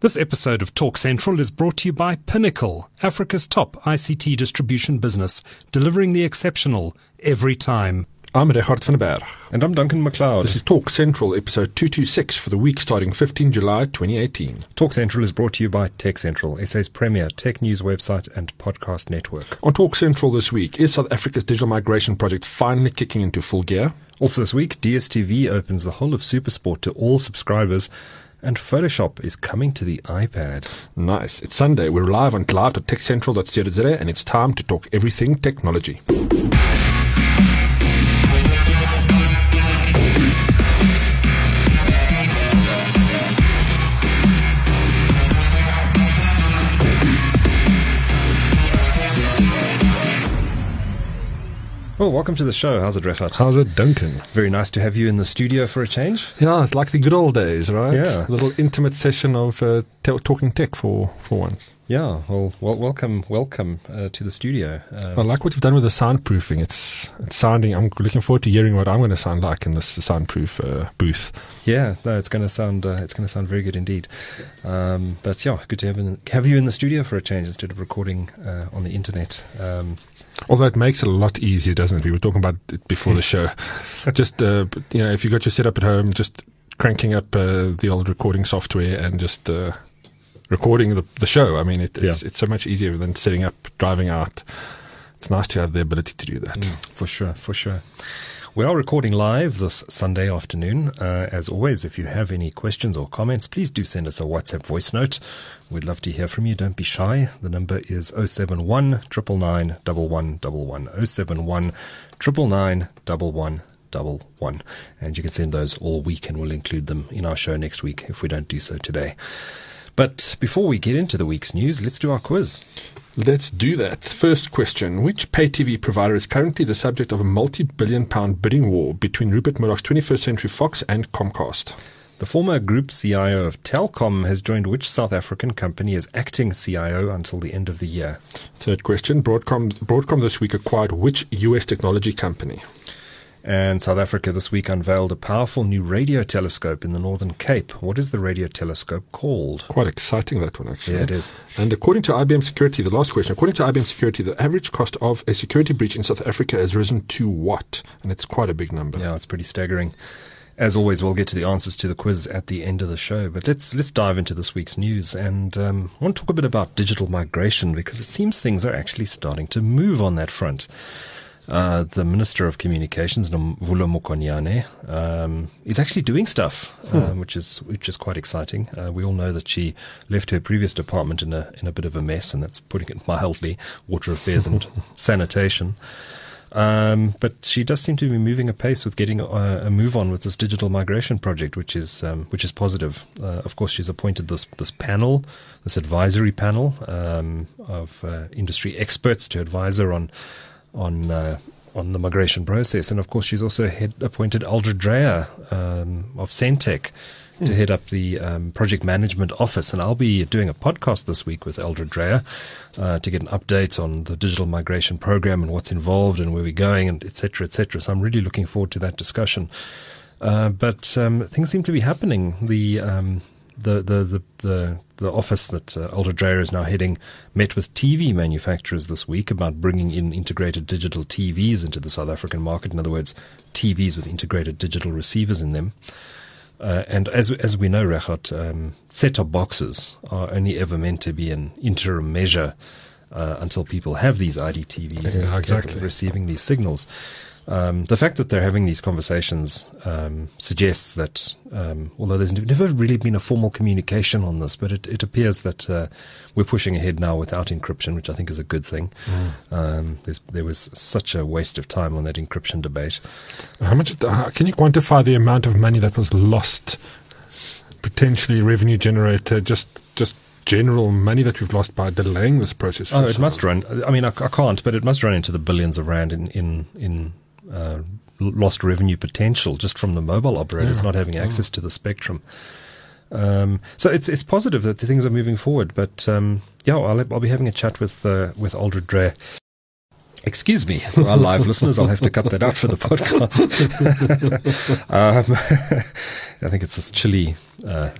This episode of Talk Central is brought to you by Pinnacle, Africa's top ICT distribution business, delivering the exceptional every time. I'm Richard van der Berg. And I'm Duncan McLeod. This is Talk Central, episode 226 for the week starting 15 July 2018. Talk Central is brought to you by Tech Central, SA's premier tech news website and podcast network. On Talk Central this week, is South Africa's digital migration project finally kicking into full gear? Also this week, DSTV opens the whole of Supersport to all subscribers and Photoshop is coming to the iPad. Nice. It's Sunday. We're live on live.techcentral.co.za and it's time to talk everything technology. Well, welcome to the show. How's it, Refat? How's it, Duncan? Very nice to have you in the studio for a change. Yeah, it's like the good old days, right? Yeah. A little intimate session of uh, t- talking tech for, for once. Yeah, well, well welcome, welcome uh, to the studio. Um, I like what you've done with the soundproofing. It's, it's sounding. I'm looking forward to hearing what I'm going to sound like in this soundproof uh, booth. Yeah, no, it's going to sound uh, it's going to sound very good indeed. Um, but yeah, good to have, in, have you in the studio for a change instead of recording uh, on the internet. Um, Although it makes it a lot easier, doesn't it? We were talking about it before the show. just uh, you know, if you got your setup at home, just cranking up uh, the old recording software and just uh, recording the, the show. I mean, it, it's, yeah. it's so much easier than setting up, driving out. It's nice to have the ability to do that. Mm, for sure, for sure. We are recording live this Sunday afternoon. Uh, as always, if you have any questions or comments, please do send us a WhatsApp voice note. We'd love to hear from you. Don't be shy. The number is 071 999 1111. 071 999 And you can send those all week and we'll include them in our show next week if we don't do so today. But before we get into the week's news, let's do our quiz. Let's do that. First question Which pay TV provider is currently the subject of a multi billion pound bidding war between Rupert Murdoch's 21st Century Fox and Comcast? The former group CIO of Telkom has joined which South African company as acting CIO until the end of the year? Third question Broadcom, Broadcom this week acquired which US technology company? And South Africa this week unveiled a powerful new radio telescope in the Northern Cape. What is the radio telescope called? Quite exciting, that one, actually. Yeah, it is. And according to IBM Security, the last question, according to IBM Security, the average cost of a security breach in South Africa has risen to what? And it's quite a big number. Yeah, it's pretty staggering. As always, we'll get to the answers to the quiz at the end of the show. But let's let's dive into this week's news, and um, I want to talk a bit about digital migration because it seems things are actually starting to move on that front. Uh, the Minister of Communications, Nomvula Mokonyane, um, is actually doing stuff, hmm. um, which is which is quite exciting. Uh, we all know that she left her previous department in a in a bit of a mess, and that's putting it mildly. Water affairs and sanitation. Um, but she does seem to be moving apace with getting a, a, move on with this digital migration project, which is um, which is positive. Uh, of course, she's appointed this this panel, this advisory panel um, of uh, industry experts to advise her on on uh, on the migration process. And of course, she's also head, appointed Aldred Dreyer um, of Sentech to hmm. head up the um, project management office. And I'll be doing a podcast this week with Aldred Dreyer uh, to get an update on the digital migration program and what's involved and where we're going and et cetera, et cetera. So I'm really looking forward to that discussion. Uh, but um, things seem to be happening. The um, the, the, the, the, the office that uh, Aldred Dreyer is now heading met with TV manufacturers this week about bringing in integrated digital TVs into the South African market. In other words, TVs with integrated digital receivers in them. Uh, and as as we know, Rehat, um, set-top boxes are only ever meant to be an interim measure uh, until people have these IDTVs yeah, exactly. receiving these signals. Um, the fact that they're having these conversations um, suggests that, um, although there's never really been a formal communication on this, but it, it appears that uh, we're pushing ahead now without encryption, which I think is a good thing. Mm. there was such a waste of time on that encryption debate. How much? Uh, can you quantify the amount of money that was lost, potentially revenue generated, just just general money that we've lost by delaying this process? Oh, it must run. I mean, I, I, can't, but it must run into the billions of rand in in in uh, lost revenue potential just from the mobile operators yeah. not having access to the spectrum. Um, so it's it's positive that the things are moving forward. But um, yeah, I'll, I'll be having a chat with uh, with Aldred Dreyer. Excuse me, for our live listeners, I'll have to cut that out for the podcast. um, I think it's this chilly uh,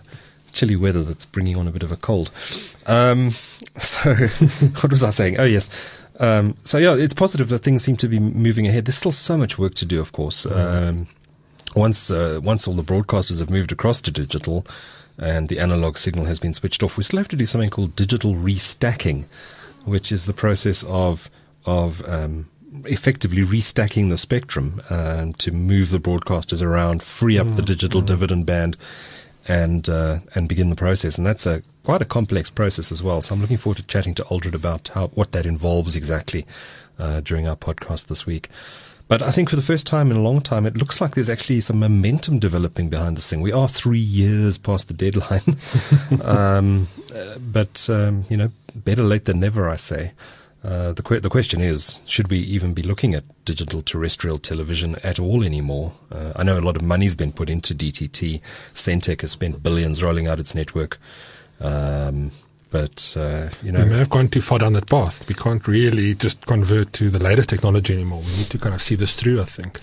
chilly weather that's bringing on a bit of a cold. Um, so, what was I saying? Oh, yes. Um, so, yeah, it's positive that things seem to be moving ahead. There's still so much work to do, of course. Um, once, uh, once all the broadcasters have moved across to digital and the analog signal has been switched off, we still have to do something called digital restacking, which is the process of, of, um, effectively restacking the spectrum um, to move the broadcasters around, free up the digital dividend band, and uh, and begin the process. And that's a quite a complex process as well. So I'm looking forward to chatting to Aldred about how what that involves exactly uh, during our podcast this week. But I think for the first time in a long time, it looks like there's actually some momentum developing behind this thing. We are three years past the deadline, um, but um, you know, better late than never, I say. Uh, the que- the question is, should we even be looking at digital terrestrial television at all anymore? Uh, I know a lot of money's been put into DTT. Sentech has spent billions rolling out its network. Um, but uh, you know, we may have gone too far down that path. We can't really just convert to the latest technology anymore. We need to kind of see this through. I think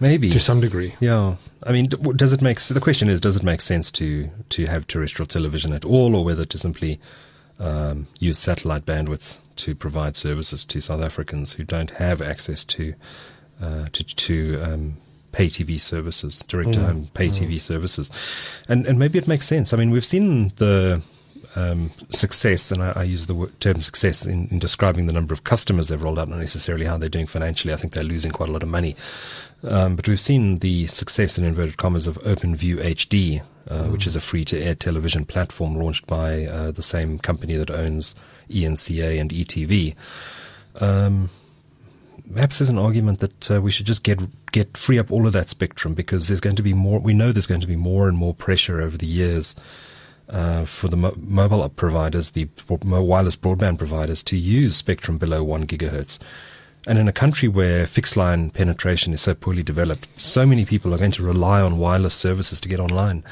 maybe to some degree. Yeah, I mean, does it make the question is, does it make sense to to have terrestrial television at all, or whether to simply um, use satellite bandwidth to provide services to South Africans who don't have access to uh, to, to um, pay TV services, direct to home pay TV services, and and maybe it makes sense. I mean, we've seen the um, success, and I, I use the term success in, in describing the number of customers they've rolled out, not necessarily how they're doing financially. I think they're losing quite a lot of money. Um, but we've seen the success in inverted commas of OpenView HD, uh, which is a free to air television platform launched by uh, the same company that owns ENCA and ETV. Um, perhaps there's an argument that uh, we should just get get free up all of that spectrum because there's going to be more. We know there's going to be more and more pressure over the years uh, for the mo- mobile providers, the wireless broadband providers, to use spectrum below one gigahertz. And in a country where fixed line penetration is so poorly developed, so many people are going to rely on wireless services to get online.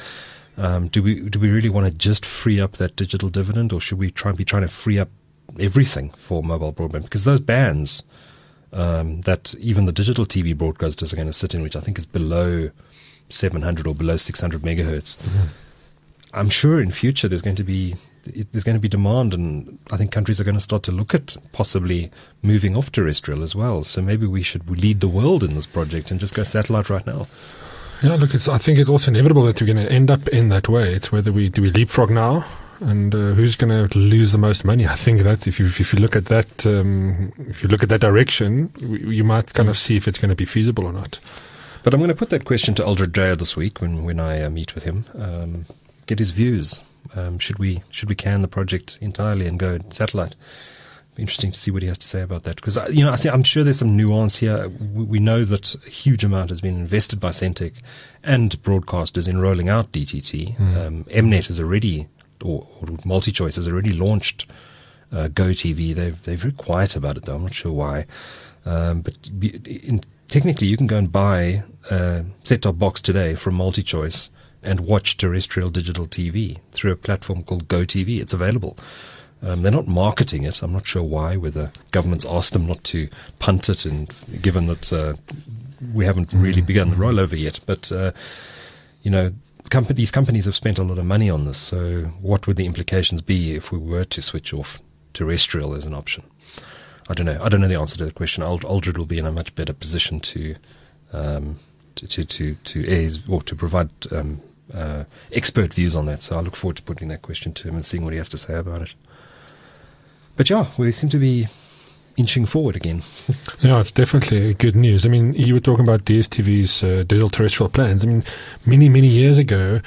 Um, do we do we really want to just free up that digital dividend, or should we try and be trying to free up everything for mobile broadband? Because those bands um, that even the digital TV broadcasters are going to sit in, which I think is below 700 or below 600 megahertz. I'm sure in future there's going to be there's going to be demand, and I think countries are going to start to look at possibly moving off terrestrial as well. So maybe we should lead the world in this project and just go satellite right now. Yeah, look, it's, I think it's also inevitable that we're going to end up in that way. It's whether we do we leapfrog now, and uh, who's going to lose the most money. I think that if you if you look at that um, if you look at that direction, you might kind of see if it's going to be feasible or not. But I'm going to put that question to Aldred Dreyer this week when when I uh, meet with him. Um, get his views. Um, should we should we can the project entirely and go satellite? Interesting to see what he has to say about that because you know I think I'm sure there's some nuance here. We, we know that a huge amount has been invested by Sentech and broadcasters in rolling out DTT. Um, Mnet has already or, or MultiChoice has already launched uh, Go TV. They've they're very quiet about it though. I'm not sure why. Um, but in, technically, you can go and buy a set-top box today from MultiChoice and watch terrestrial digital TV through a platform called Go TV. It's available. Um, they're not marketing it. I'm not sure why. Whether governments asked them not to punt it, and given that uh, we haven't really begun the rollover yet, but uh, you know, these companies have spent a lot of money on this. So, what would the implications be if we were to switch off terrestrial as an option? I don't know. I don't know the answer to that question. Ald- Aldred will be in a much better position to um, to to to, to air or to provide um, uh, expert views on that. So I look forward to putting that question to him and seeing what he has to say about it. But yeah, we seem to be inching forward again. Yeah, it's definitely good news. I mean, you were talking about DSTV's uh, digital terrestrial plans. I mean, many, many years ago,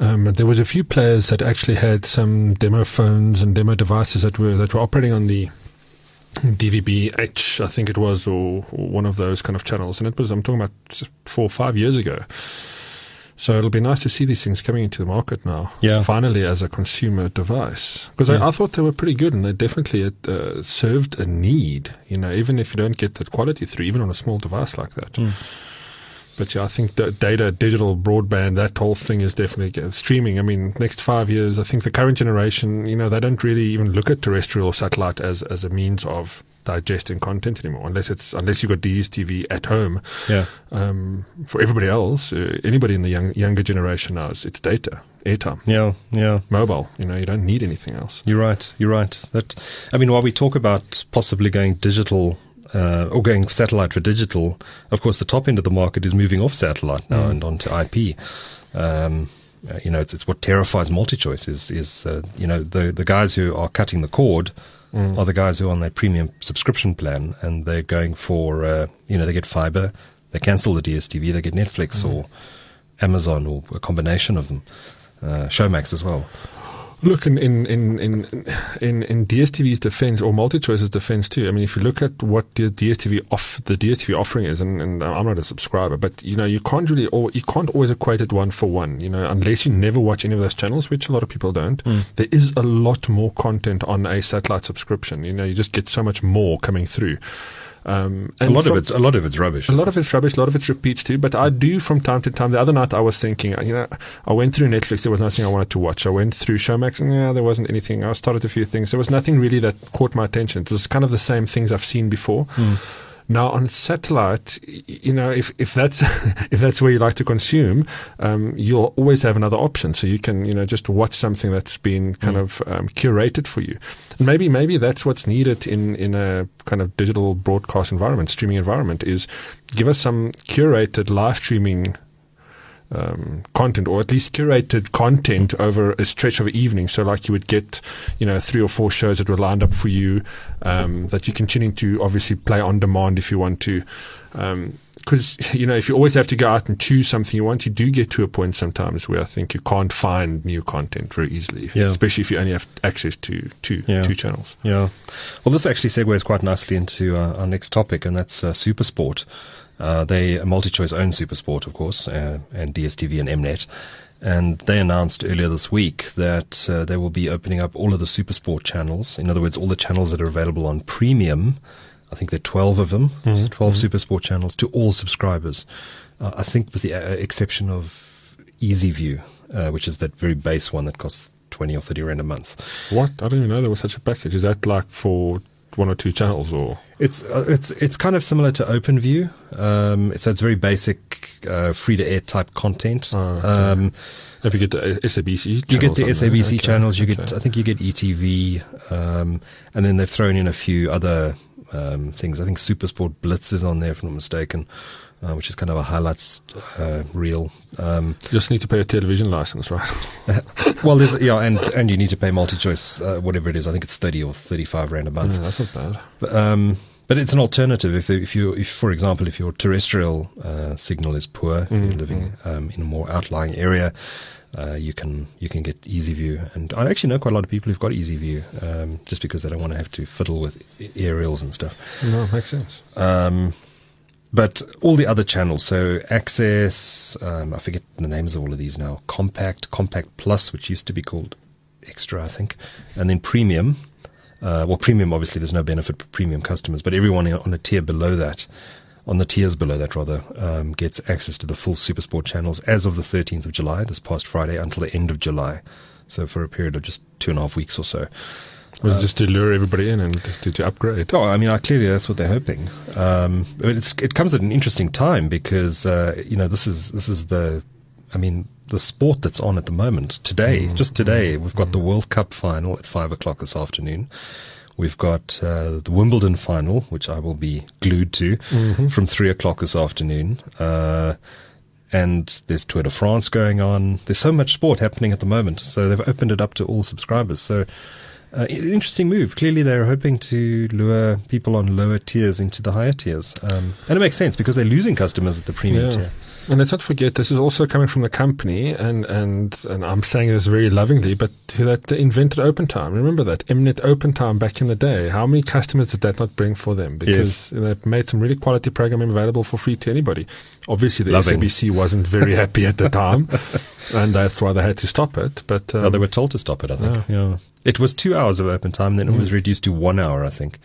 um, there was a few players that actually had some demo phones and demo devices that were that were operating on the DVB H, I think it was, or, or one of those kind of channels. And it was, I'm talking about four or five years ago. So it'll be nice to see these things coming into the market now. Yeah. Finally, as a consumer device, because Yeah. I, I thought they were pretty good and they definitely uh, served a need. You know, even if you don't get that quality through, even on a small device like that. Mm. But yeah, I think the data, digital, broadband, that whole thing is definitely streaming. I mean, next five years, I think the current generation, you know, they don't really even look at terrestrial or satellite as as a means of digesting content anymore unless it's unless you've got DSTV at home. Yeah. Um, for everybody else, uh, anybody in the young, younger generation knows it's data, airtime, Yeah. Yeah. mobile. You know, you don't need anything else. You're right. You're right. That I mean, while we talk about possibly going digital uh, or going satellite for digital, of course, the top end of the market is moving off satellite now Mm. and onto IP. Um, uh, you know, it's, it's what terrifies MultiChoice is is uh, you know the the guys who are cutting the cord Mm. are the guys who are on their premium subscription plan and they're going for uh, you know they get fiber, they cancel the DSTV, they get Netflix or Amazon or a combination of them, uh, Showmax as well. Look, in in in in in, in DSTV's defense or MultiChoice's defense too. I mean, if you look at what the DSTV off the DSTV offering is, and, and I'm not a subscriber, but you know, you can't really or you can't always equate it one for one. You know, unless you never watch any of those channels, which a lot of people don't. Hmm. There is a lot more content on a satellite subscription. You know, you just get so much more coming through. Um, A lot from- of it's a lot of it's rubbish. a lot of it's rubbish, a lot of it's repeats too. But I do from time to time. The other night I was thinking, you know, I went through Netflix. There was nothing I wanted to watch. I went through Showmax, and yeah, there wasn't anything. I started a few things. There was nothing really that caught my attention. It was kind of the same things I've seen before. Now on satellite, you know, if, if that's if that's where you like to consume, um, you'll always have another option. So you can, you know, just watch something that's been kind of um, curated for you. And maybe maybe that's what's needed in in a kind of digital broadcast environment, streaming environment, is give us some curated live streaming um, content, or at least curated content over a stretch of an evening. So, like you would get, you know, three or four shows that were lined up for you um, that you can tune into. Obviously, play on demand if you want to. Because you know, if you always have to go out and choose something you want, you do get to a point sometimes where I think you can't find new content very easily, Yeah. especially if you only have access to two Yeah. two channels. Yeah. Well, this actually segues quite nicely into uh, our next topic, and that's uh, Supersport. Uh, they MultiChoice own Supersport, of course, uh, and DSTV and Mnet. And they announced earlier this week that uh, they will be opening up all of the Supersport channels. In other words, all the channels that are available on premium. I think there are 12 of them, 12 Supersport channels to all subscribers. Uh, I think with the uh, exception of EasyView, uh, which is that very base one that costs 20 or 30 rand a month. What? I didn't even know there was such a package. Is that like for one or two channels or? It's uh, it's it's kind of similar to OpenView. Um, so it's very basic, uh, free to air type content. Oh, okay. um, If you get the SABC channels, you get the SABC okay, channels. You get. I think you get ETV, um, and then they've thrown in a few other um, things. I think Supersport Blitz is on there, if I'm not mistaken, uh, which is kind of a highlights uh, reel. Um, You just need to pay a television license, right? well, there's yeah, and and you need to pay multi-choice, uh, whatever it is. I think it's thirty or thirty-five rand a month. Yeah, that's not bad. But, um, but it's an alternative if if you if for example if your terrestrial uh, signal is poor, if you're living um, in a more outlying area, uh, you can you can get EasyView, and I actually know quite a lot of people who've got EasyView um, just because they don't want to have to fiddle with aerials and stuff. No, makes sense. But all the other channels, so Access, um, I forget the names of all of these now. Compact, Compact Plus, which used to be called Extra, I think, and then Premium. Uh, well, Premium, obviously, there's no benefit for Premium customers, but everyone on a tier below that, on the tiers below that rather, um, gets access to the full Supersport channels as of the 13th of July, this past Friday, until the end of July. So for a period of just two and a half weeks or so. Was it just to lure everybody in and to, to upgrade? Oh, I mean, clearly that's what they're hoping. Um, but it's, it comes at an interesting time because uh, you know this is this is the, I mean, the sport that's on at the moment today. Just today, we've got the World Cup final at five o'clock this afternoon. We've got uh, the Wimbledon final, which I will be glued to, from three o'clock this afternoon. Uh, and there's Tour de France going on. There's so much sport happening at the moment, so they've opened it up to all subscribers. So, uh, interesting move. Clearly, they're hoping to lure people on lower tiers into the higher tiers, um, and it makes sense because they're losing customers at the premium Yeah. tier. And let's not forget, this is also coming from the company, and, and, and I'm saying this very lovingly, but who that invented Open Time. Remember that Mnet Open Time back in the day. How many customers did that not bring for them? Because they made some really quality programming available for free to anybody. Obviously, the Loving. SABC wasn't very happy at the time, and that's why they had to stop it. But um, they were told to stop it. I think. Yeah. It was two hours of open time, then it Mm. was reduced to one hour, I think,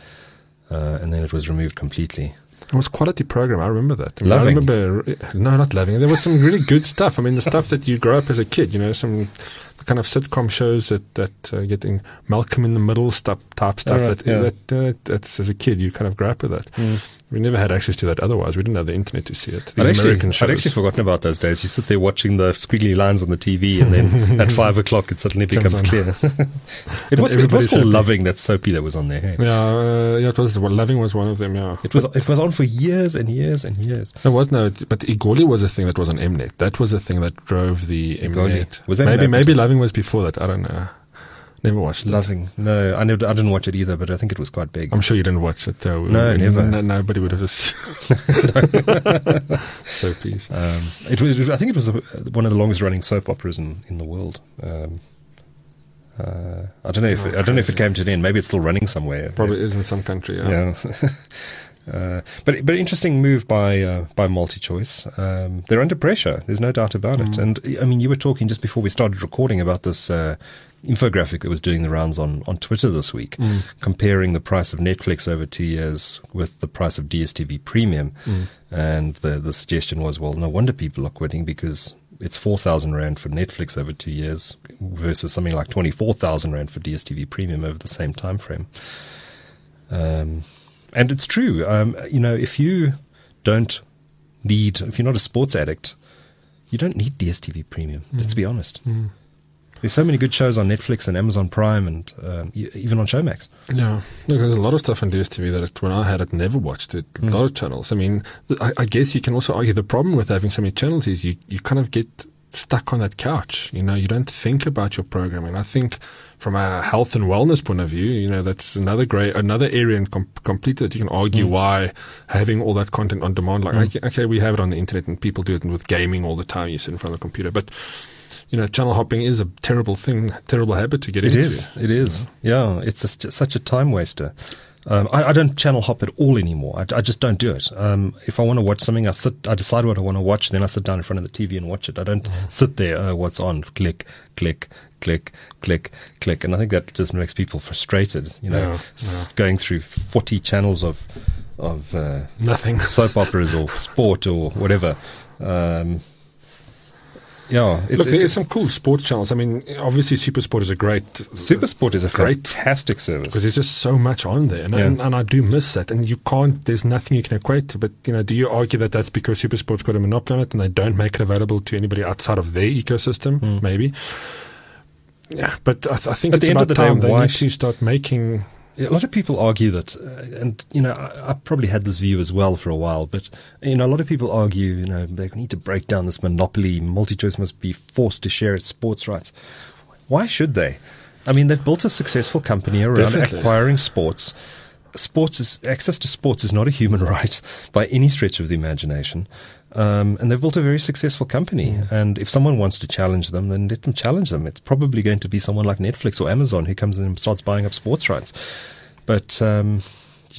uh, and then it was removed completely. It was quality program. I remember that. I, mean, I remember, no, not loving. There was some really good stuff. I mean, the stuff that you grow up as a kid. You know, some the kind of sitcom shows that that uh, getting Malcolm in the Middle stuff type stuff. Alright, that yeah. that uh, that's as a kid you kind of grow up with that. We never had access to that otherwise. We didn't have the internet to see it. These I'd actually, American shows. I'd actually forgotten about those days. You sit there watching the squiggly lines on the TV, and then at five o'clock it suddenly becomes clear. it was it was called happy. Loving that soapy that was on there. Hey? yeah, uh, yeah, it was. Well, Loving was one of them. Yeah, It was it was on for years and years and years. There was no, but Egoli was a thing that was on Mnet. That was the thing that drove the Egoli. Mnet. Was that maybe maybe? Loving was before that. I don't know. Never watched it. Loving. No, I never, I didn't watch it either, but I think it was quite big. I'm sure you didn't watch it. Though. No, never. No, nobody would have just. so please. Um, it was. I think it was one of the longest running soap operas in, in the world. Um, uh, I don't know if Oh, it, I don't know if it came to an end. Maybe it's still running somewhere. Probably is in some country. Yeah. Yeah. Uh, but but interesting move by uh, by MultiChoice. Um, they're under pressure. There's no doubt about it. Mm. And I mean, you were talking just before we started recording about this uh, infographic that was doing the rounds on on Twitter this week, Mm. comparing the price of Netflix over two years with the price of DSTV Premium. Mm. And the the suggestion was, well, no wonder people are quitting because it's four thousand rand for Netflix over two years versus something like twenty four thousand rand for DSTV Premium over the same time frame. Um, and it's true. Um, you know, if you don't need, if you're not a sports addict, you don't need DSTV Premium. Let's be honest. Mm. There's so many good shows on Netflix and Amazon Prime and um, even on Showmax. Yeah, Look, there's a lot of stuff on DSTV that it, when I had it, never watched it. A lot of channels. I mean, I, I guess you can also argue the problem with having so many channels is you, you kind of get stuck on that couch. You know, you don't think about your programming. I think from a health and wellness point of view, you know, that's another great, another area and com- completely that you can argue why having all that content on demand, like, okay, okay, we have it on the internet and people do it with gaming all the time. You sit in front of the computer, but you know, channel hopping is a terrible thing, terrible habit to get It into. is. It is. Yeah, it's a, just such a time waster. Um, I, I don't channel hop at all anymore. I, I just don't do it. Um, if I want to watch something, I sit. I decide what I want to watch, then I sit down in front of the TV and watch it. I don't sit there. Oh, what's on? Click, click, click, click, click. And I think that just makes people frustrated. You know, Yeah, s- going through forty channels of of uh, Nothing. soap operas or sport or whatever. Um, yeah, it's, Look, there's some cool sports channels. I mean, obviously, Supersport is a great Supersport is a Great. fantastic service. because there's just so much on there, and, Yeah. and, and I do miss that. And you can't. There's nothing you can equate to. But you know, do you argue that that's because Supersport's got a monopoly on it, and they don't make it available to anybody outside of their ecosystem? Maybe. Yeah, but I, th- I think At it's the end about of the day, time they why need sh- to start making. A lot of people argue that, uh, and you know, I, I probably had this view as well for a while. But you know, a lot of people argue, you know, they need to break down this monopoly. MultiChoice must be forced to share its sports rights. Why should they? I mean, they've built a successful company around Definitely. acquiring sports. Sports is access to sports is not a human right by any stretch of the imagination. Um, and they've built a very successful company. And if someone wants to challenge them, then let them challenge them. It's probably going to be someone like Netflix or Amazon who comes in and starts buying up sports rights. But um,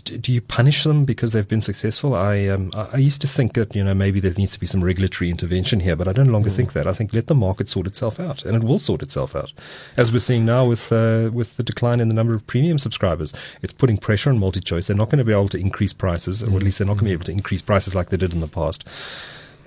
do you punish them because they've been successful? I um, I used to think that you know maybe there needs to be some regulatory intervention here, but I don't longer think that. I think let the market sort itself out, and it will sort itself out, as we're seeing now with uh, with the decline in the number of premium subscribers. It's putting pressure on multi-choice. They're not going to be able to increase prices, or at least they're not going to be able to increase prices like they did in the past.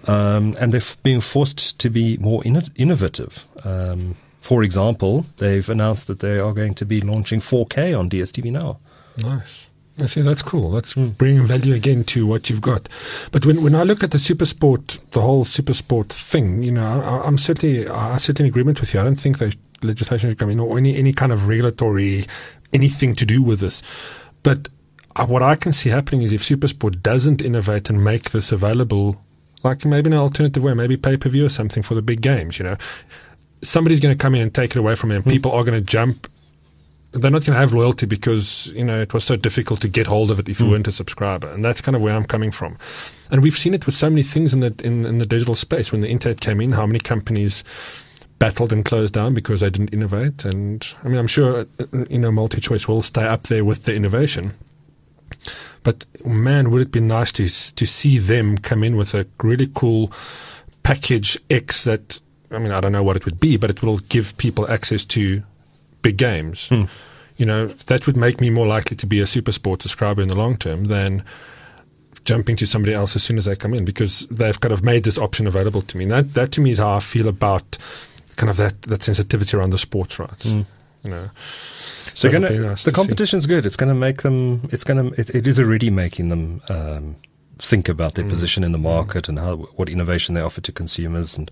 Um, and they're f- being forced to be more inno- innovative. Um, for example, they've announced that they are going to be launching 4K on DSTV now. Nice. I see. That's cool. That's bringing value again to what you've got. But when when I look at the super sport, the whole super sport thing, you know, I, I'm certainly I certainly in agreement with you. I don't think that legislation should come in or any any kind of regulatory anything to do with this. But uh, what I can see happening is if Supersport doesn't innovate and make this available, like maybe in an alternative way, maybe pay per view or something for the big games, you know, somebody's going to come in and take it away from them. People are going to jump they're not going to have loyalty because you know it was so difficult to get hold of it if you weren't a subscriber, and that's kind of where I'm coming from. And we've seen it with so many things in the in, in the digital space. When the internet came in, how many companies battled and closed down because they didn't innovate? And I mean, I'm sure uh, you know multi-choice will stay up there with the innovation. But man, would it be nice to to see them come in with a really cool package X that I mean, I don't know what it would be, but it will give people access to big games. You know, that would make me more likely to be a super sport subscriber in the long term than jumping to somebody else as soon as they come in because they've kind of made this option available to me. And that, that to me is how I feel about kind of that, that sensitivity around the sports rights. Mm. You know, So gonna, nice the to see. competition's good. It's going to make them. It's going to. It, it is already making them um, think about Mm. their position in the market and how what innovation they offer to consumers. And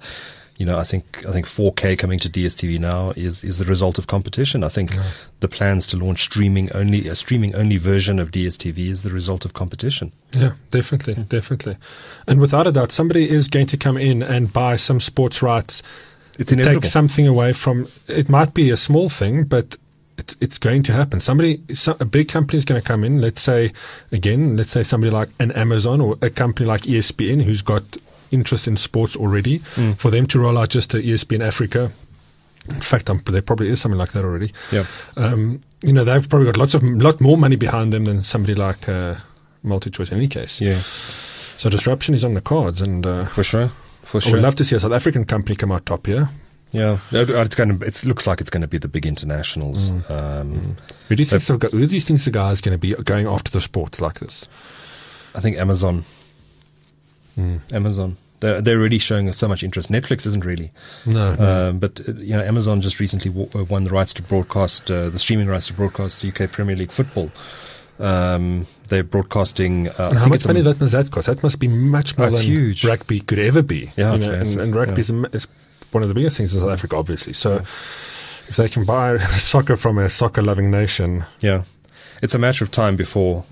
you know, I think I think 4K coming to DSTV now is is the result of competition. I think Yeah. the plans to launch streaming only a streaming only version of DSTV is the result of competition. Yeah, definitely, hmm. definitely. And without a doubt, somebody is going to come in and buy some sports rights It's take something away from. It might be a small thing, but it, it's going to happen. Somebody, a big company is going to come in. Let's say, again, let's say somebody like an Amazon or a company like ESPN who's got interest in sports already. Mm. For them to roll out just E ESPN Africa. In fact, um, there probably is something like that already. Yeah. Um, you know, they've probably got lots of lot more money behind them than somebody like uh, MultiChoice in any case. Yeah, So disruption is on the cards, and uh, for sure. For sure. I would love to see a South African company come out top here. yeah, it's going to. It looks like it's going to be the big internationals. Mm. Um, Who do you think? the, who do you think the guy is going to be going after the sport like this? I think Amazon. Amazon. They're, they're already showing so much interest. Netflix isn't really. No, no. Um, but uh, you know, Amazon just recently w- uh, won the rights to broadcast uh, the streaming rights to broadcast UK Premier League football. Um, they're broadcasting. Uh, how much money that must that cost? That must be much more Oh, than huge. rugby could ever be. Yeah, You know, and, and rugby m- is one of the biggest things in South Africa, obviously. So if they can buy soccer from a soccer-loving nation, Yeah, it's a matter of time before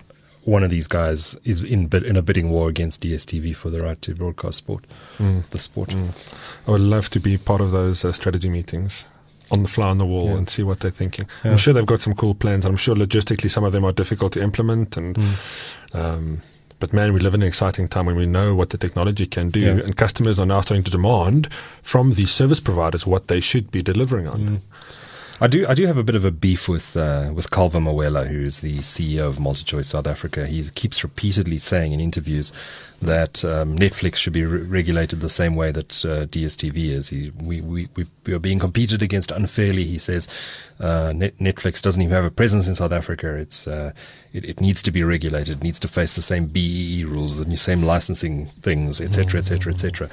one of these guys is in in a bidding war against DSTV for the right to broadcast sport, the sport. Mm. I would love to be part of those uh, strategy meetings on the fly on the wall Yeah. and see what they're thinking. Yeah. I'm sure they've got some cool plans. I'm sure logistically some of them are difficult to implement. And Mm. um, but man, we live in an exciting time when we know what the technology can do, Yeah. and customers are now starting to demand from the service providers what they should be delivering on. I do. I do have a bit of a beef with uh, with Calvo Mawela, who's the CEO of MultiChoice South Africa. He keeps repeatedly saying in interviews that um, Netflix should be re- regulated the same way that uh, DSTV is. He, we, we we are being competed against unfairly. He says uh, Net- Netflix doesn't even have a presence in South Africa. It's uh, it, it needs to be regulated. It needs to face the same BEE rules, the same licensing things, etc., etc., etc.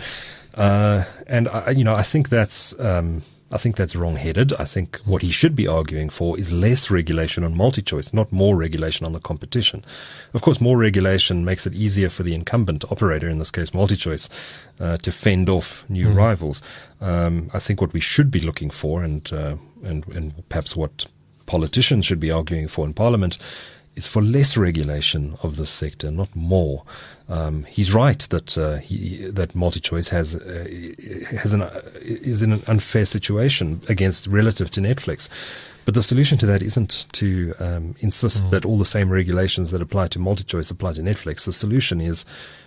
And I, you know, I think that's. Um, I think that's wrong-headed. I think what he should be arguing for is less regulation on multi-choice, not more regulation on the competition. Of course, more regulation makes it easier for the incumbent operator, in this case multi-choice, uh, to fend off new Mm. rivals. Um, I think what we should be looking for, and uh, and and perhaps what politicians should be arguing for in Parliament, is for less regulation of this sector, not more. Um, he's right that uh, he, that multi-choice has uh, has an uh, is in an unfair situation against relative to Netflix. But the solution to that isn't to um, insist Mm. that all the same regulations that apply to multi-choice apply to Netflix. The solution is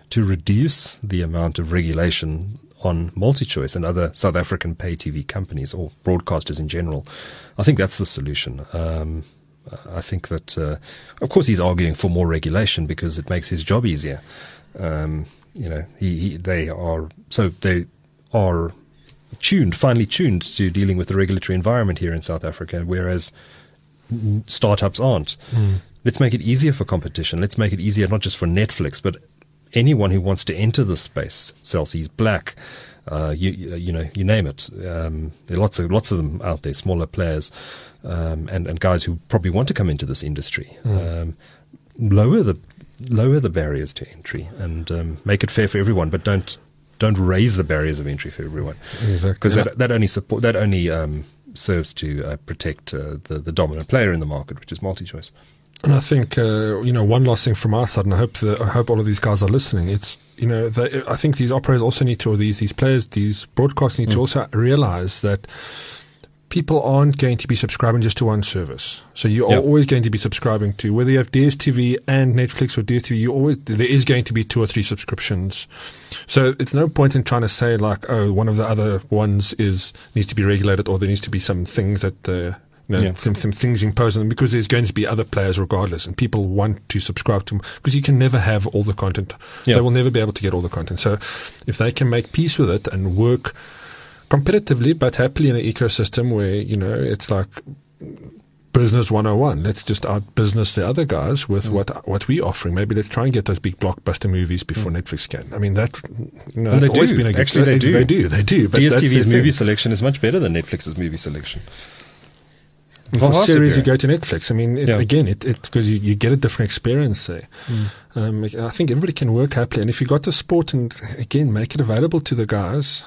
to reduce the amount of regulation on multi-choice and other South African pay TV companies or broadcasters in general. I think that's the solution. Um, I think that, uh, of course, he's arguing for more regulation because it makes his job easier. Um, you know, he, he they are so they are tuned, finely tuned to dealing with the regulatory environment here in South Africa, whereas startups aren't. Mm. Let's make it easier for competition. Let's make it easier not just for Netflix, but anyone who wants to enter the space. Cell C's Black, uh, you, you know, you name it. Um, there are lots of lots of them out there, smaller players, um, and and guys who probably want to come into this industry. Mm. Um, lower the lower the barriers to entry and um, make it fair for everyone, but don't don't raise the barriers of entry for everyone Exactly. because that, that only support that only um, serves to uh, protect uh, the the dominant player in the market, which is multi-choice. And I think uh, you know one last thing from our side, and I hope that I hope all of these guys are listening. It's you know they, I think these operators also need to, or these these players, these broadcasters need to Mm. also realize that people aren't going to be subscribing just to one service. So you are Yeah. always going to be subscribing to whether you have DSTV and Netflix or DSTV. You always there is going to be two or three subscriptions. So it's no point in trying to say like, oh, one of the other ones is needs to be regulated, or there needs to be some things that. Uh, you know, Yeah. some, some things imposed on them because there's going to be other players regardless, and people want to subscribe to them because you can never have all the content. Yeah. They will never be able to get all the content. So, if they can make peace with it and work competitively but happily in an ecosystem where you know it's like business 101. Let's just out business the other guys with Mm. what what we're offering. Maybe let's try and get those big blockbuster movies before Netflix can. I mean, that, you know, Well, they that's always do. been a good Actually, they do. They do. They do. But DSTV's movie thing. selection is much better than Netflix's movie selection. For series, you go to Netflix. I mean, it, Yeah. again, it because you, you get a different experience there. Mm. Um, I think everybody can work happily, and if you got the sport, and again, make it available to the guys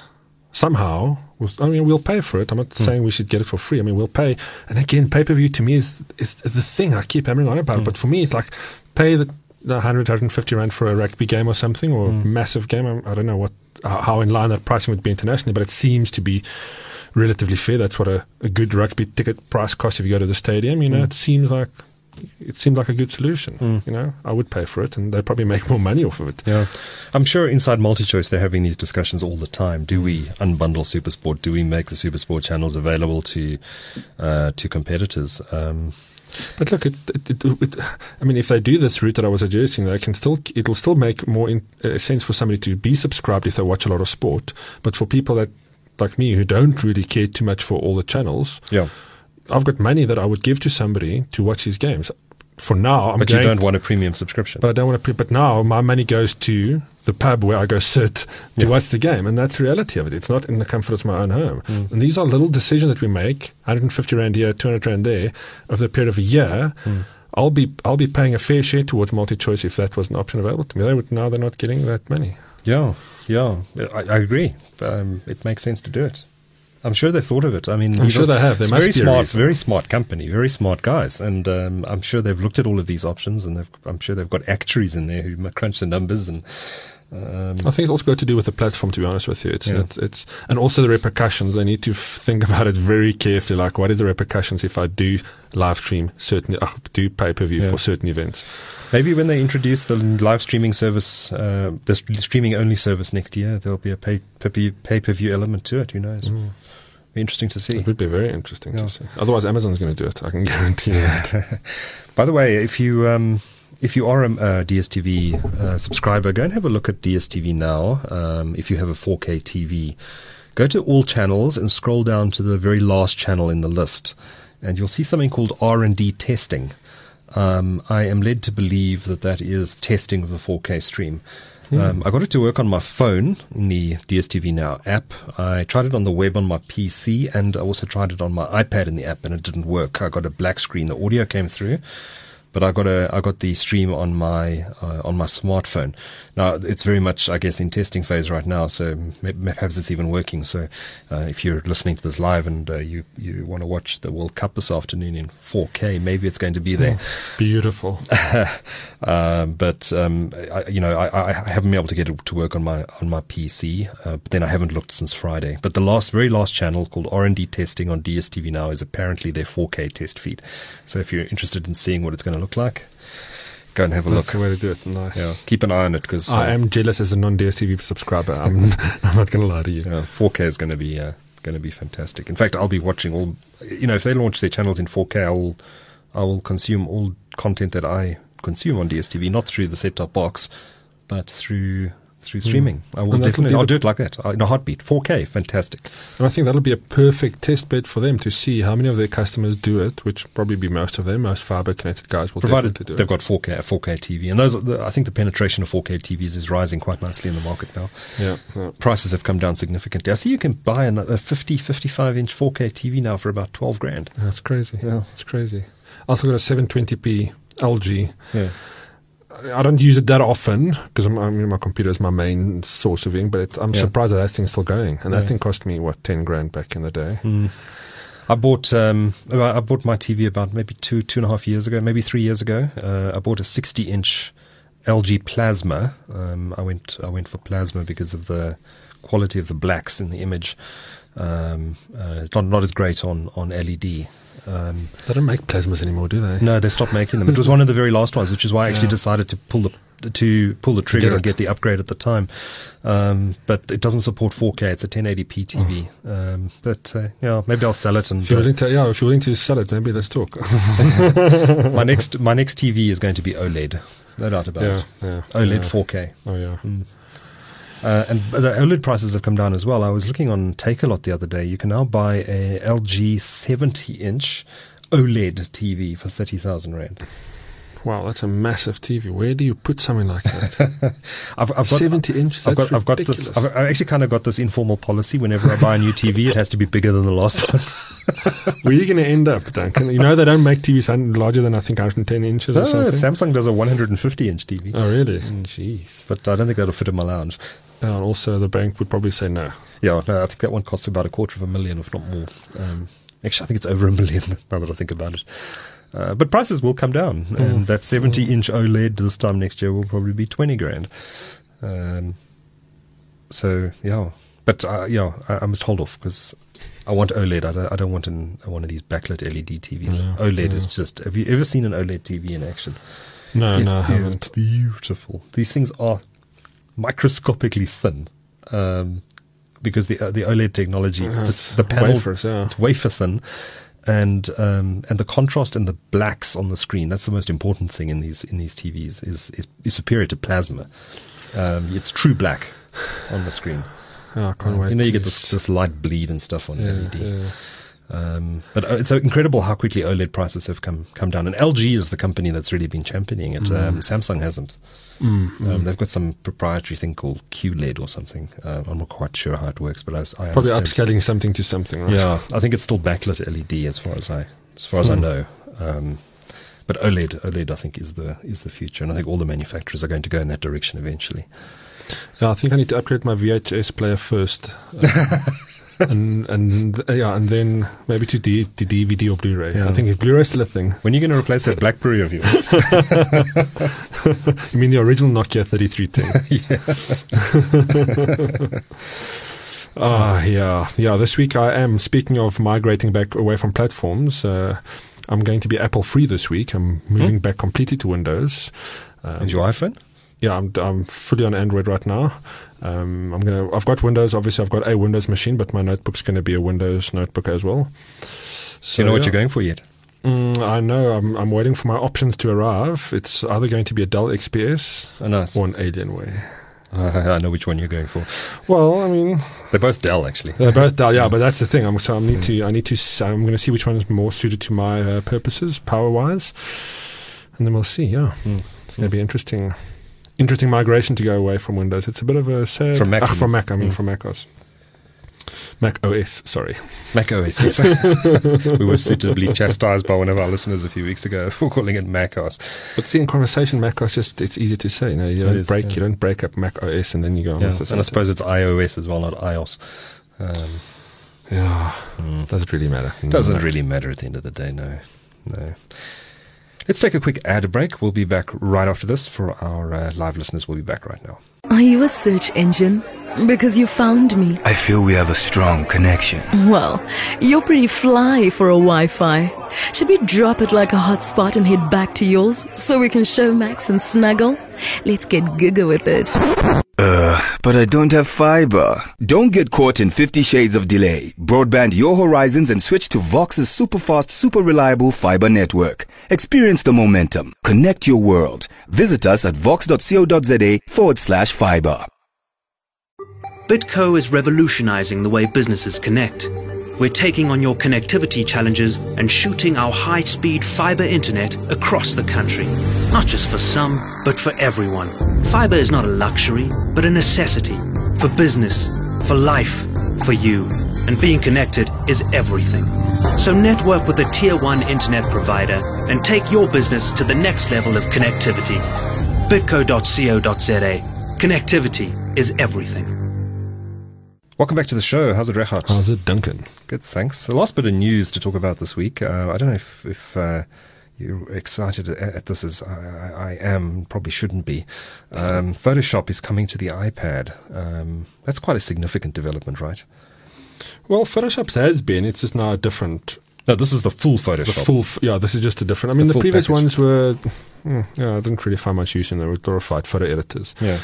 somehow. With, I mean, we'll pay for it. I'm not Hmm. saying we should get it for free. I mean, we'll pay. And again, pay per view to me is is the thing I keep hammering on about. Hmm. But for me, it's like pay the. the 100, 150 rand for a rugby game or something, or Mm. massive game. I, I don't know what how how in line that pricing would be internationally, but it seems to be relatively fair. That's what a, a good rugby ticket price costs if you go to the stadium. You know, Mm. it seems like it seems like a good solution. Mm. You know, I would pay for it, and they probably make more money off of it. Yeah, I'm sure inside MultiChoice they're having these discussions all the time. Do we unbundle SuperSport? Do we make the SuperSport channels available to uh, to competitors? Um, But look, it, it, it, it, I mean, if they do this route that I was suggesting, they can still it'll still make more in, uh, sense for somebody to be subscribed if they watch a lot of sport. But for people that like me who don't really care too much for all the channels, yeah, I've got money that I would give to somebody to watch these games. For now, I'm but going you don't want a premium subscription. but I don't want to. Pre- but now my money goes to the pub where I go sit to Yeah. watch the game, and that's the reality of it. It's not in the comfort of my own home. Mm. And these are little decisions that we make: 150 rand here, 200 rand there, over the period of a year. Mm. I'll be I'll be paying a fair share towards multi-choice if that was an option available to me. They would now they're not getting that money. Yeah, yeah, I, I agree. Um, it makes sense to do it. I'm sure they've thought of it. I mean, I'm sure they have. Must very a smart, very smart company, very smart guys, and um, I'm sure they've looked at all of these options, and they've, I'm sure they've got actuaries in there who crunch the numbers and. Um, I think it's also got to do with the platform. To be honest with you, it's Yeah. it's, it's and also the repercussions. They need to f- think about it very carefully. Like, what is the repercussions if I do live stream certain, uh, do pay per view Yeah. for certain events? Maybe when they introduce the live streaming service, uh, the streaming only service next year, there'll be a pay pay per view element to it. Who knows? Mm. Be interesting to see. It would be very interesting Yeah. to see. Otherwise, Amazon's going to do it. I can guarantee you that. By the way, if you um, if you are a uh, DSTV uh, subscriber, go and have a look at DSTV now. Um, if you have a 4K TV, go to all channels and scroll down to the very last channel in the list, and you'll see something called R and D testing. Um, I am led to believe that that is testing of the 4K stream. Um, I got it to work on my phone in the DSTV Now app. I tried it on the web on my PC, and I also tried it on my iPad in the app, and it didn't work. I got a black screen. The audio came through, but I got a I got the stream on my uh, on my smartphone. Now it's very much I guess in testing phase right now, so perhaps it's even working. So uh, if you're listening to this live and uh, you you want to watch the World Cup this afternoon in 4K, maybe it's going to be there. Beautiful. um, but um, I, you know, I, I haven't been able to get it to work on my on my PC. Uh, but then I haven't looked since Friday. But the last, very last channel called R and D Testing on DSTV now is apparently their 4K test feed. So if you're interested in seeing what it's going to look like, go and have a That's look. the way to do it. Nice. Yeah, keep an eye on it because I am jealous as a non-DSTV subscriber. I'm, I'm not going to lie to you. Yeah, 4K is going to be uh, going to be fantastic. In fact, I'll be watching all. You know, if they launch their channels in 4K, I'll I will consume all content that I consume on DSTV, not through the set-top box, but through through streaming. I will. And that will definitely. I'll the- do it like that uh, in a heartbeat. 4K, fantastic. And I think that'll be a perfect test bed for them to see how many of their customers do it, which probably be most of them. Most fiber connected guys will Provided definitely do they've it. got 4K, a 4K TV, and those. The, I think the penetration of 4K TVs is rising quite nicely in the market now. yeah, yeah. Prices have come down significantly. I see you can buy a 50, 55 inch 4K TV now for about 12 grand. That's crazy. Yeah. It's crazy. Also got a 720p LG. Yeah. I don't use it that often because I'm, mean, my computer is my main source of viewing, but it, I'm Yeah. surprised that that thing's still going. And that thing cost me, what, 10 grand back in the day? Mm. I bought um, I I bought my TV about maybe two two and a half years ago, maybe three years ago. Uh, I bought a 60 inch LG Plasma. Um, I went I went for Plasma because of the quality of the blacks in the image. Um, uh, it's not not as great on on LED. Um, They don't make plasmas anymore, do they? no, they stopped making them. It was one of the very last ones, which is why I actually Yeah. decided to pull the to pull the trigger Get and get the upgrade at the time. Um, but it doesn't support 4K. It's a 1080p TV. Um, but uh, yeah, maybe I'll sell it and If you're uh, willing to, yeah, if you're willing to sell it, maybe let's talk. my next my next TV is going to be OLED, no doubt about yeah, it. yeah. OLED yeah. 4K, Oh, yeah. mm. Uh, and the OLED prices have come down as well. I was looking on Takealot the other day. You can now buy a LG 70 inch OLED TV for 30,000 Rand. Wow, that's a massive TV. Where do you put something like that? I've, I've got, 70 inch? I've got, I've got this. I've, I've actually kind of got this informal policy. Whenever I buy a new TV, it has to be bigger than the last one. Where are you going to end up, Duncan? You know they don't make TVs larger than I think 110 inches or something. Samsung does a 150 inch TV, oh, really? Jeez. but I don't think that'll fit in my lounge. And also, the bank would probably say no. Yeah, no, I think that one costs about a quarter of a million, if not more. Um, actually, I think it's over a million now that I think about it. Uh, but prices will come down, and that 70 inch OLED this time next year will probably be 20 grand. Um, so, yeah. But, uh, yeah, I, I must hold off because I want OLED. I don't, I don't want an, one of these backlit LED TVs. Yeah, OLED yeah. is just. Have you ever seen an OLED TV in action? No, It no, I haven't. beautiful. These things are microscopically thin um, because the uh, the OLED technology, Yeah, just it's the panel, wafers, yeah. it's wafer thin, and um, and the contrast and the blacks on the screen. That's the most important thing in these in these TVs is is, is superior to plasma. Um, it's true black on the screen. Oh, I can't wait. you know, you get this this light bleed and stuff on Yeah, LED. Um, but uh, it's incredible how quickly OLED prices have come come down. And LG is the company that's really been championing it. Um, Samsung hasn't. Mm, Um, they've got some proprietary thing called QLED or something. Uh, I'm not quite sure how it works, but I, I Probably understand. upscaling something to something, right? Yeah, I think it's still backlit LED as far as I as far as I Hmm. know. Um, but OLED, OLED, I think is the is the future, and I think all the manufacturers are going to go in that direction eventually. Yeah, I think I need to upgrade my VHS player first. Uh, and and uh, yeah, and then maybe to D, to DVD or Blu-ray. Yeah. I think if Blu-ray still a thing. When are you going to replace that BlackBerry of yours? You mean the original Nokia 3310? Ah, yeah, yeah. This week I am speaking of migrating back away from platforms. Uh, I'm going to be Apple free this week. I'm moving back completely to Windows. Um, and your iPhone? Yeah, I'm I'm fully on Android right now. Um, I'm gonna. I've got Windows. Obviously, I've got a Windows machine, but my notebook's going to be a Windows notebook as well. Do you know what yeah. you're going for yet? Mm, I know. I'm I'm waiting for my options to arrive. It's either going to be a Dell XPS Oh, nice. or an Alienware. Uh, I know which one you're going for. Well, I mean, They're both Dell, actually. they're both Dell. Yeah, but that's the thing. I'm so I need to. I need to. I'm going to see which one is more suited to my uh, purposes, power wise, and then we'll see. Yeah, Mm. it's going to be interesting. Interesting migration to go away from Windows. It's a bit of a sad From Mac, you from Mac. I mean, Mm. from Mac OS. Mac OS. Sorry. Mac OS. yes. we were suitably chastised by one of our listeners a few weeks ago for calling it Mac OS. But see, in conversation, Mac OS just it's easy to say. You know, you don't is, break. yeah. You don't break up Mac OS and then you go on Yeah. And I suppose it's iOS as well, not iOS. Um. Yeah. mm. doesn't really matter? Doesn't No. really matter at the end of the day, no. No. Let's take a quick ad break. We'll be back right after this. For our uh, live listeners, we'll be back right now. Are you a search engine? Because you found me. I feel we have a strong connection. Well, you're pretty fly for a Wi Fi. Should we drop it like a hotspot and head back to yours so we can show Max and snuggle? Let's get giga with it. Uh, but I don't have fiber. Don't get caught in 50 shades of delay. Broadband your horizons and switch to Vox's super fast, super reliable fiber network. Experience the momentum. Connect your world. Visit us at vox.co.za forward slash fiber. Bitco is revolutionizing the way businesses connect. We're taking on your connectivity challenges and shooting our high speed fiber internet across the country. Not just for some, but for everyone. Fiber is not a luxury, but a necessity. For business, for life, for you. And being connected is everything. So network with a tier 1 internet provider and take your business to the next level of connectivity. bitco.co.za. Connectivity is everything. Welcome back to the show. How's it, Regardt? How's it, Duncan? Good, thanks. The last bit of news to talk about this week. Uh, I don't know if, if uh, you're excited at, this as I, I, I am, probably shouldn't be. Um, Photoshop is coming to the iPad. Um, that's quite a significant development, right? Well, Photoshop has been. It's just now a different. No, this is the full Photoshop. The full. Yeah, this is just a different. I mean, The the, previous package. ones were. mm, yeah, I didn't really find much use in them. They were glorified photo editors. yeah.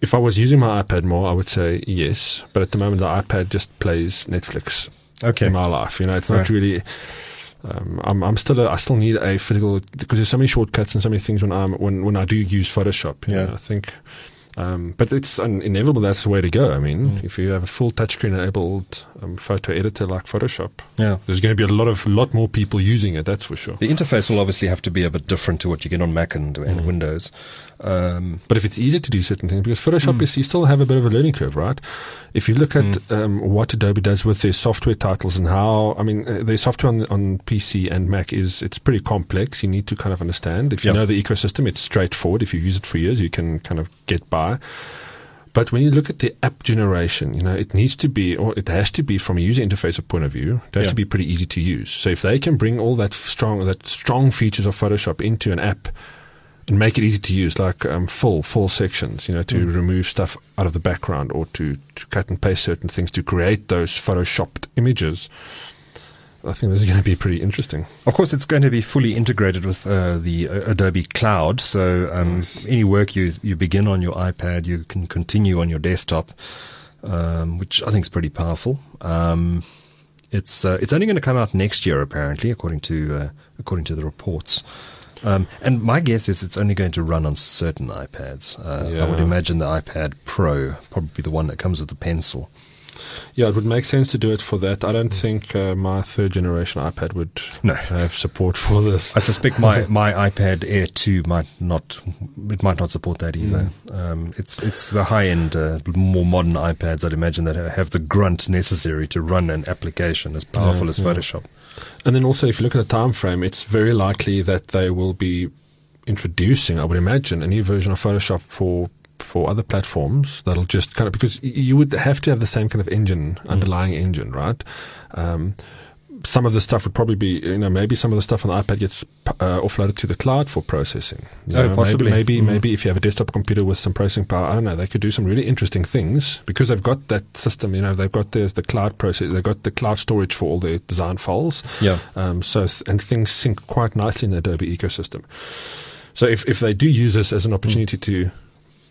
If I was using my iPad more, I would say yes. But at the moment, the iPad just plays Netflix Okay. in my life. You know, it's Right. not really. Um, I'm, I'm still. A, I still need a physical because there's so many shortcuts and so many things when I'm when when I do use Photoshop. Yeah. know, I think Um, but it's un- inevitable that's the way to go. I mean, if you have a full touchscreen enabled um, photo editor like Photoshop, Yeah. there's going to be a lot of lot more people using it. That's for sure. The interface will obviously have to be a bit different to what you get on Mac and, and Windows. Um, But if it's easy to do certain things, because Photoshop is, you still have a bit of a learning curve, right? If you look at um, what Adobe does with their software titles and how, I mean, uh, their software on, on PC and Mac is, it's pretty complex. You need to kind of understand. If you Yep. know the ecosystem, it's straightforward. If you use it for years, you can kind of get by. But when you look at the app generation, you know, it needs to be, or it has to be from a user interface point of view, it has Yeah. to be pretty easy to use. So if they can bring all that strong, that strong features of Photoshop into an app, and make it easy to use, like um, full full sections, you know, to remove stuff out of the background or to, to cut and paste certain things to create those photoshopped images. I think this is going to be pretty interesting. Of course, it's going to be fully integrated with uh, the uh, Adobe Cloud. So um, any work you you begin on your iPad, you can continue on your desktop, um, which I think is pretty powerful. Um, it's uh, it's only going to come out next year, apparently, according to uh, according to the reports. Um, and my guess is it's only going to run on certain iPads. Uh, I would imagine the iPad Pro, probably the one that comes with the pencil. Yeah, it would make sense to do it for that. I don't think uh, my third generation iPad would No. have support for this. I suspect my, my iPad Air 2 might not it might not support that either. Um, it's it's the high end, uh, more modern iPads I'd imagine that have the grunt necessary to run an application as powerful Yeah, as yeah. Photoshop. And then also, if you look at the time frame, it's very likely that they will be introducing, I would imagine, a new version of Photoshop for for other platforms that'll just kind of because you would have to have the same kind of engine, underlying engine, right? Um, some of the stuff would probably be, you know, maybe some of the stuff on the iPad gets uh, offloaded to the cloud for processing. You Oh, know, possibly. Maybe, maybe, Mm. maybe if you have a desktop computer with some processing power, I don't know, they could do some really interesting things because they've got that system. You know, they've got the the cloud process, they've got the cloud storage for all their design files. Yeah. Um, so th- and things sync quite nicely in the Adobe ecosystem. So if if they do use this as an opportunity to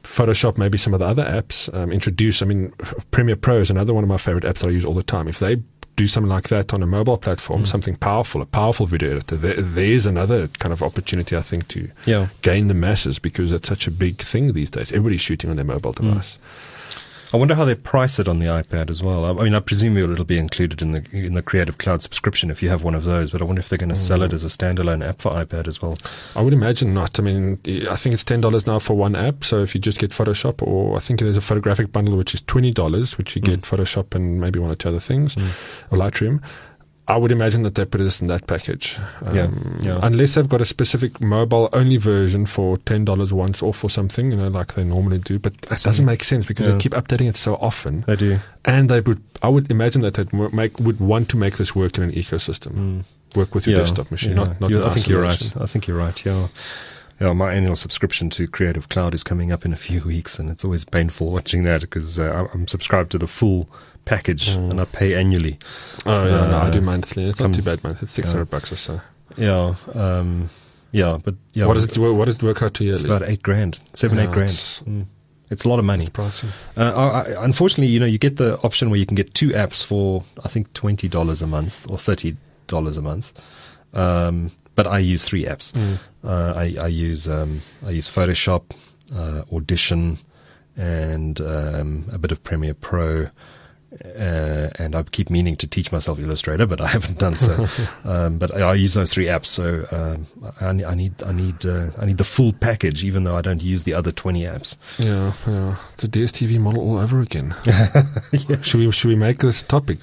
Photoshop, maybe some of the other apps, um, introduce. I mean, Premiere Pro is another one of my favorite apps that I use all the time. If they do something like that on a mobile platform, something powerful, a powerful video editor, there, there's another kind of opportunity I think to Yeah. gain the masses because it's such a big thing these days. Everybody's shooting on their mobile device. I wonder how they price it on the iPad as well. I I mean, I presume it'll be included in the in the Creative Cloud subscription if you have one of those. But I wonder if they're going to mm. sell it as a standalone app for iPad as well. I would imagine not. I mean, I think it's ten dollars now for one app. So if you just get Photoshop, or I think there's a photographic bundle which is twenty dollars, which you mm. get Photoshop and maybe one or two other things, or Lightroom. I would imagine that they put this in that package. Um, Yeah, yeah. Unless they've got a specific mobile only version for ten dollars once off or something, you know, like they normally do. But that doesn't make sense because Yeah. they keep updating it so often. They do. And they would, I would imagine that they would make would want to make this work in an ecosystem, work with your desktop machine. yeah. Not, not I think you're right. I think you're right. Yeah. Yeah, my annual subscription to Creative Cloud is coming up in a few weeks, and it's always painful watching that because uh, I'm subscribed to the full package and I pay annually. Oh yeah, no, I Uh, do monthly. It's not too bad monthly. It's six hundred bucks or so. Yeah, um, yeah, but yeah, what does it? What does it work out to yearly? It's about eight grand, seven, Yeah, eight grand. it's- Mm. It's a lot of money. pricey. Uh, I, unfortunately, you know, you get the option where you can get two apps for I think twenty dollars a month or thirty dollars a month. Um, but I use three apps. Uh, I, I use um, I use Photoshop, uh, Audition, and um, a bit of Premiere Pro. Uh, and I keep meaning to teach myself Illustrator, but I haven't done so. um, but I, I use those three apps, so um, I, I need I need uh, I need the full package, even though I don't use the other twenty apps. Yeah, yeah. It's a DSTV model all over again. Should we should we make this a topic?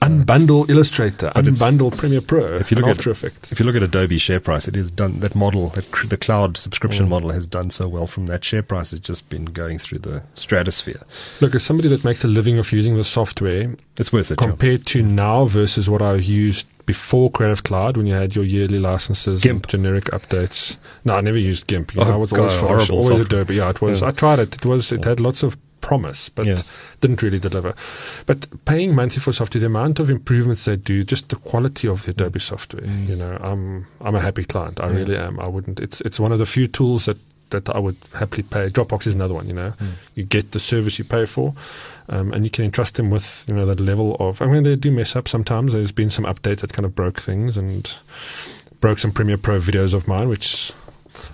Unbundle Illustrator, But it's- unbundle Premiere Pro, If you look at- After Effects. If you look at Adobe share price, it is done. That model, that cr- the cloud subscription Mm. model, has done so well. From that share price, has just been going through the stratosphere. Look, as somebody that makes a living of using the software, It's worth it. compared to now versus what I used before Creative Cloud when you had your yearly licenses, GIMP. and generic updates. No, I never used GIMP. You know, Oh, I was always, God, always software. Adobe. Yeah, it was. Yeah. I tried it. It was. It had lots of promise, but Yeah. didn't really deliver. But paying monthly for software, the amount of improvements they do, just the quality of the Adobe mm. software. Mm. You know, I'm I'm a happy client. I Yeah. really am. I wouldn't. It's it's one of the few tools that. That I would happily pay. Dropbox is another one. You know, mm. you get the service you pay for, um, and you can entrust them with you know that level of. I mean, they do mess up sometimes. There's been some updates that kind of broke things and broke some Premiere Pro videos of mine, which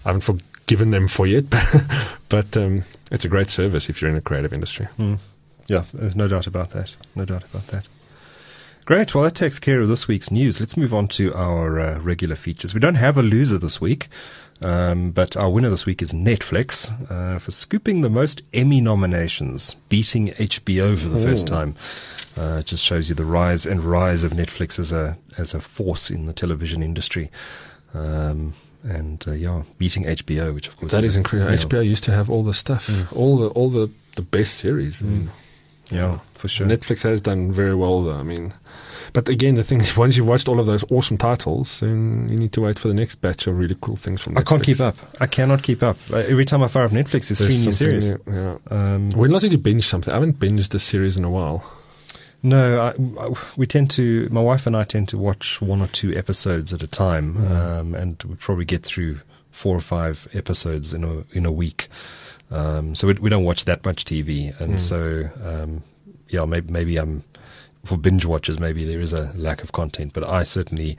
I haven't for, given them for yet, but um, it's a great service if you're in a creative industry. Mm. Yeah, there's no doubt about that. No doubt about that. Great. Well, that takes care of this week's news. Let's move on to our uh, regular features. We don't have a loser this week, um, but our winner this week is Netflix uh, for scooping the most Emmy nominations, beating HBO for the first time. Uh, it just shows you the rise and rise of Netflix as a as a force in the television industry. Um, and uh, yeah, beating HBO, which of course That is is incredible. yeah. HBO used to have all the stuff, Mm. all the all the the best series. I mean, Yeah, for sure. Netflix has done very well, though. I mean, but again, the thing is, once you've watched all of those awesome titles, then you need to wait for the next batch of really cool things from. Netflix. I can't keep up. I cannot keep up. Uh, every time I fire up Netflix, it's There's three new something series. new, Yeah. Um, When last did you binge something? I haven't binged a series in a while. No, I, I- we tend to. My wife and I tend to watch one or two episodes at a time, Mm. um, and we probably get through four or five episodes in a in a week. Um, so we, we don't watch that much TV, and Mm. so um, yeah, maybe maybe I'm for binge watchers. Maybe there is a lack of content, but I certainly.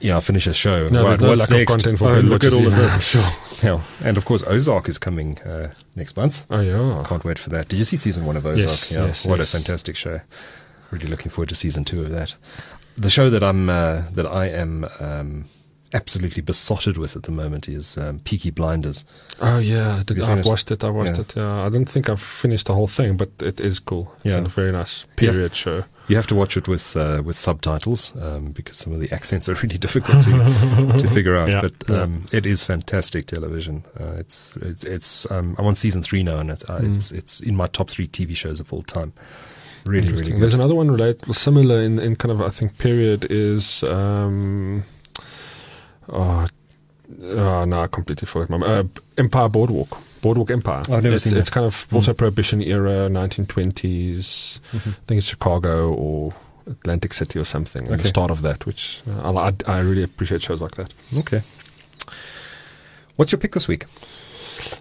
Yeah, I'll finish a show. No, Right, there's no lack next? of content for oh, look at all of this. Sure. Yeah, and of course Ozark is coming uh, next month. Oh yeah. Can't wait for that. Did you see season one of Ozark? Yes, yeah, yes, what yes. a fantastic show. Really looking forward to season two of that. The show that I'm uh, that I am um, absolutely besotted with at the moment is um, Peaky Blinders. Oh yeah. Did, I've it? watched it. I watched Yeah. it. Yeah. I don't think I've finished the whole thing, but it is cool. It's Yeah. a very nice period show. You have to watch it with uh, with subtitles um, because some of the accents are really difficult to to figure out. Yeah, but yeah. um, it is fantastic television. Uh, it's it's it's um, I'm on season three now, and it, uh, Mm. it's it's in my top three TV shows of all time. Really, really good. There's another one related, similar in, in kind of I think period is um, oh, oh no, I completely forgot. my- Uh, Empire Boardwalk, Boardwalk Empire. I've never it's, seen It's that. kind of also Prohibition era, 1920s. Mhm. I think it's Chicago or Atlantic City or something. Okay. the start of that, which uh, I, I really appreciate shows like that. Okay. What's your pick this week?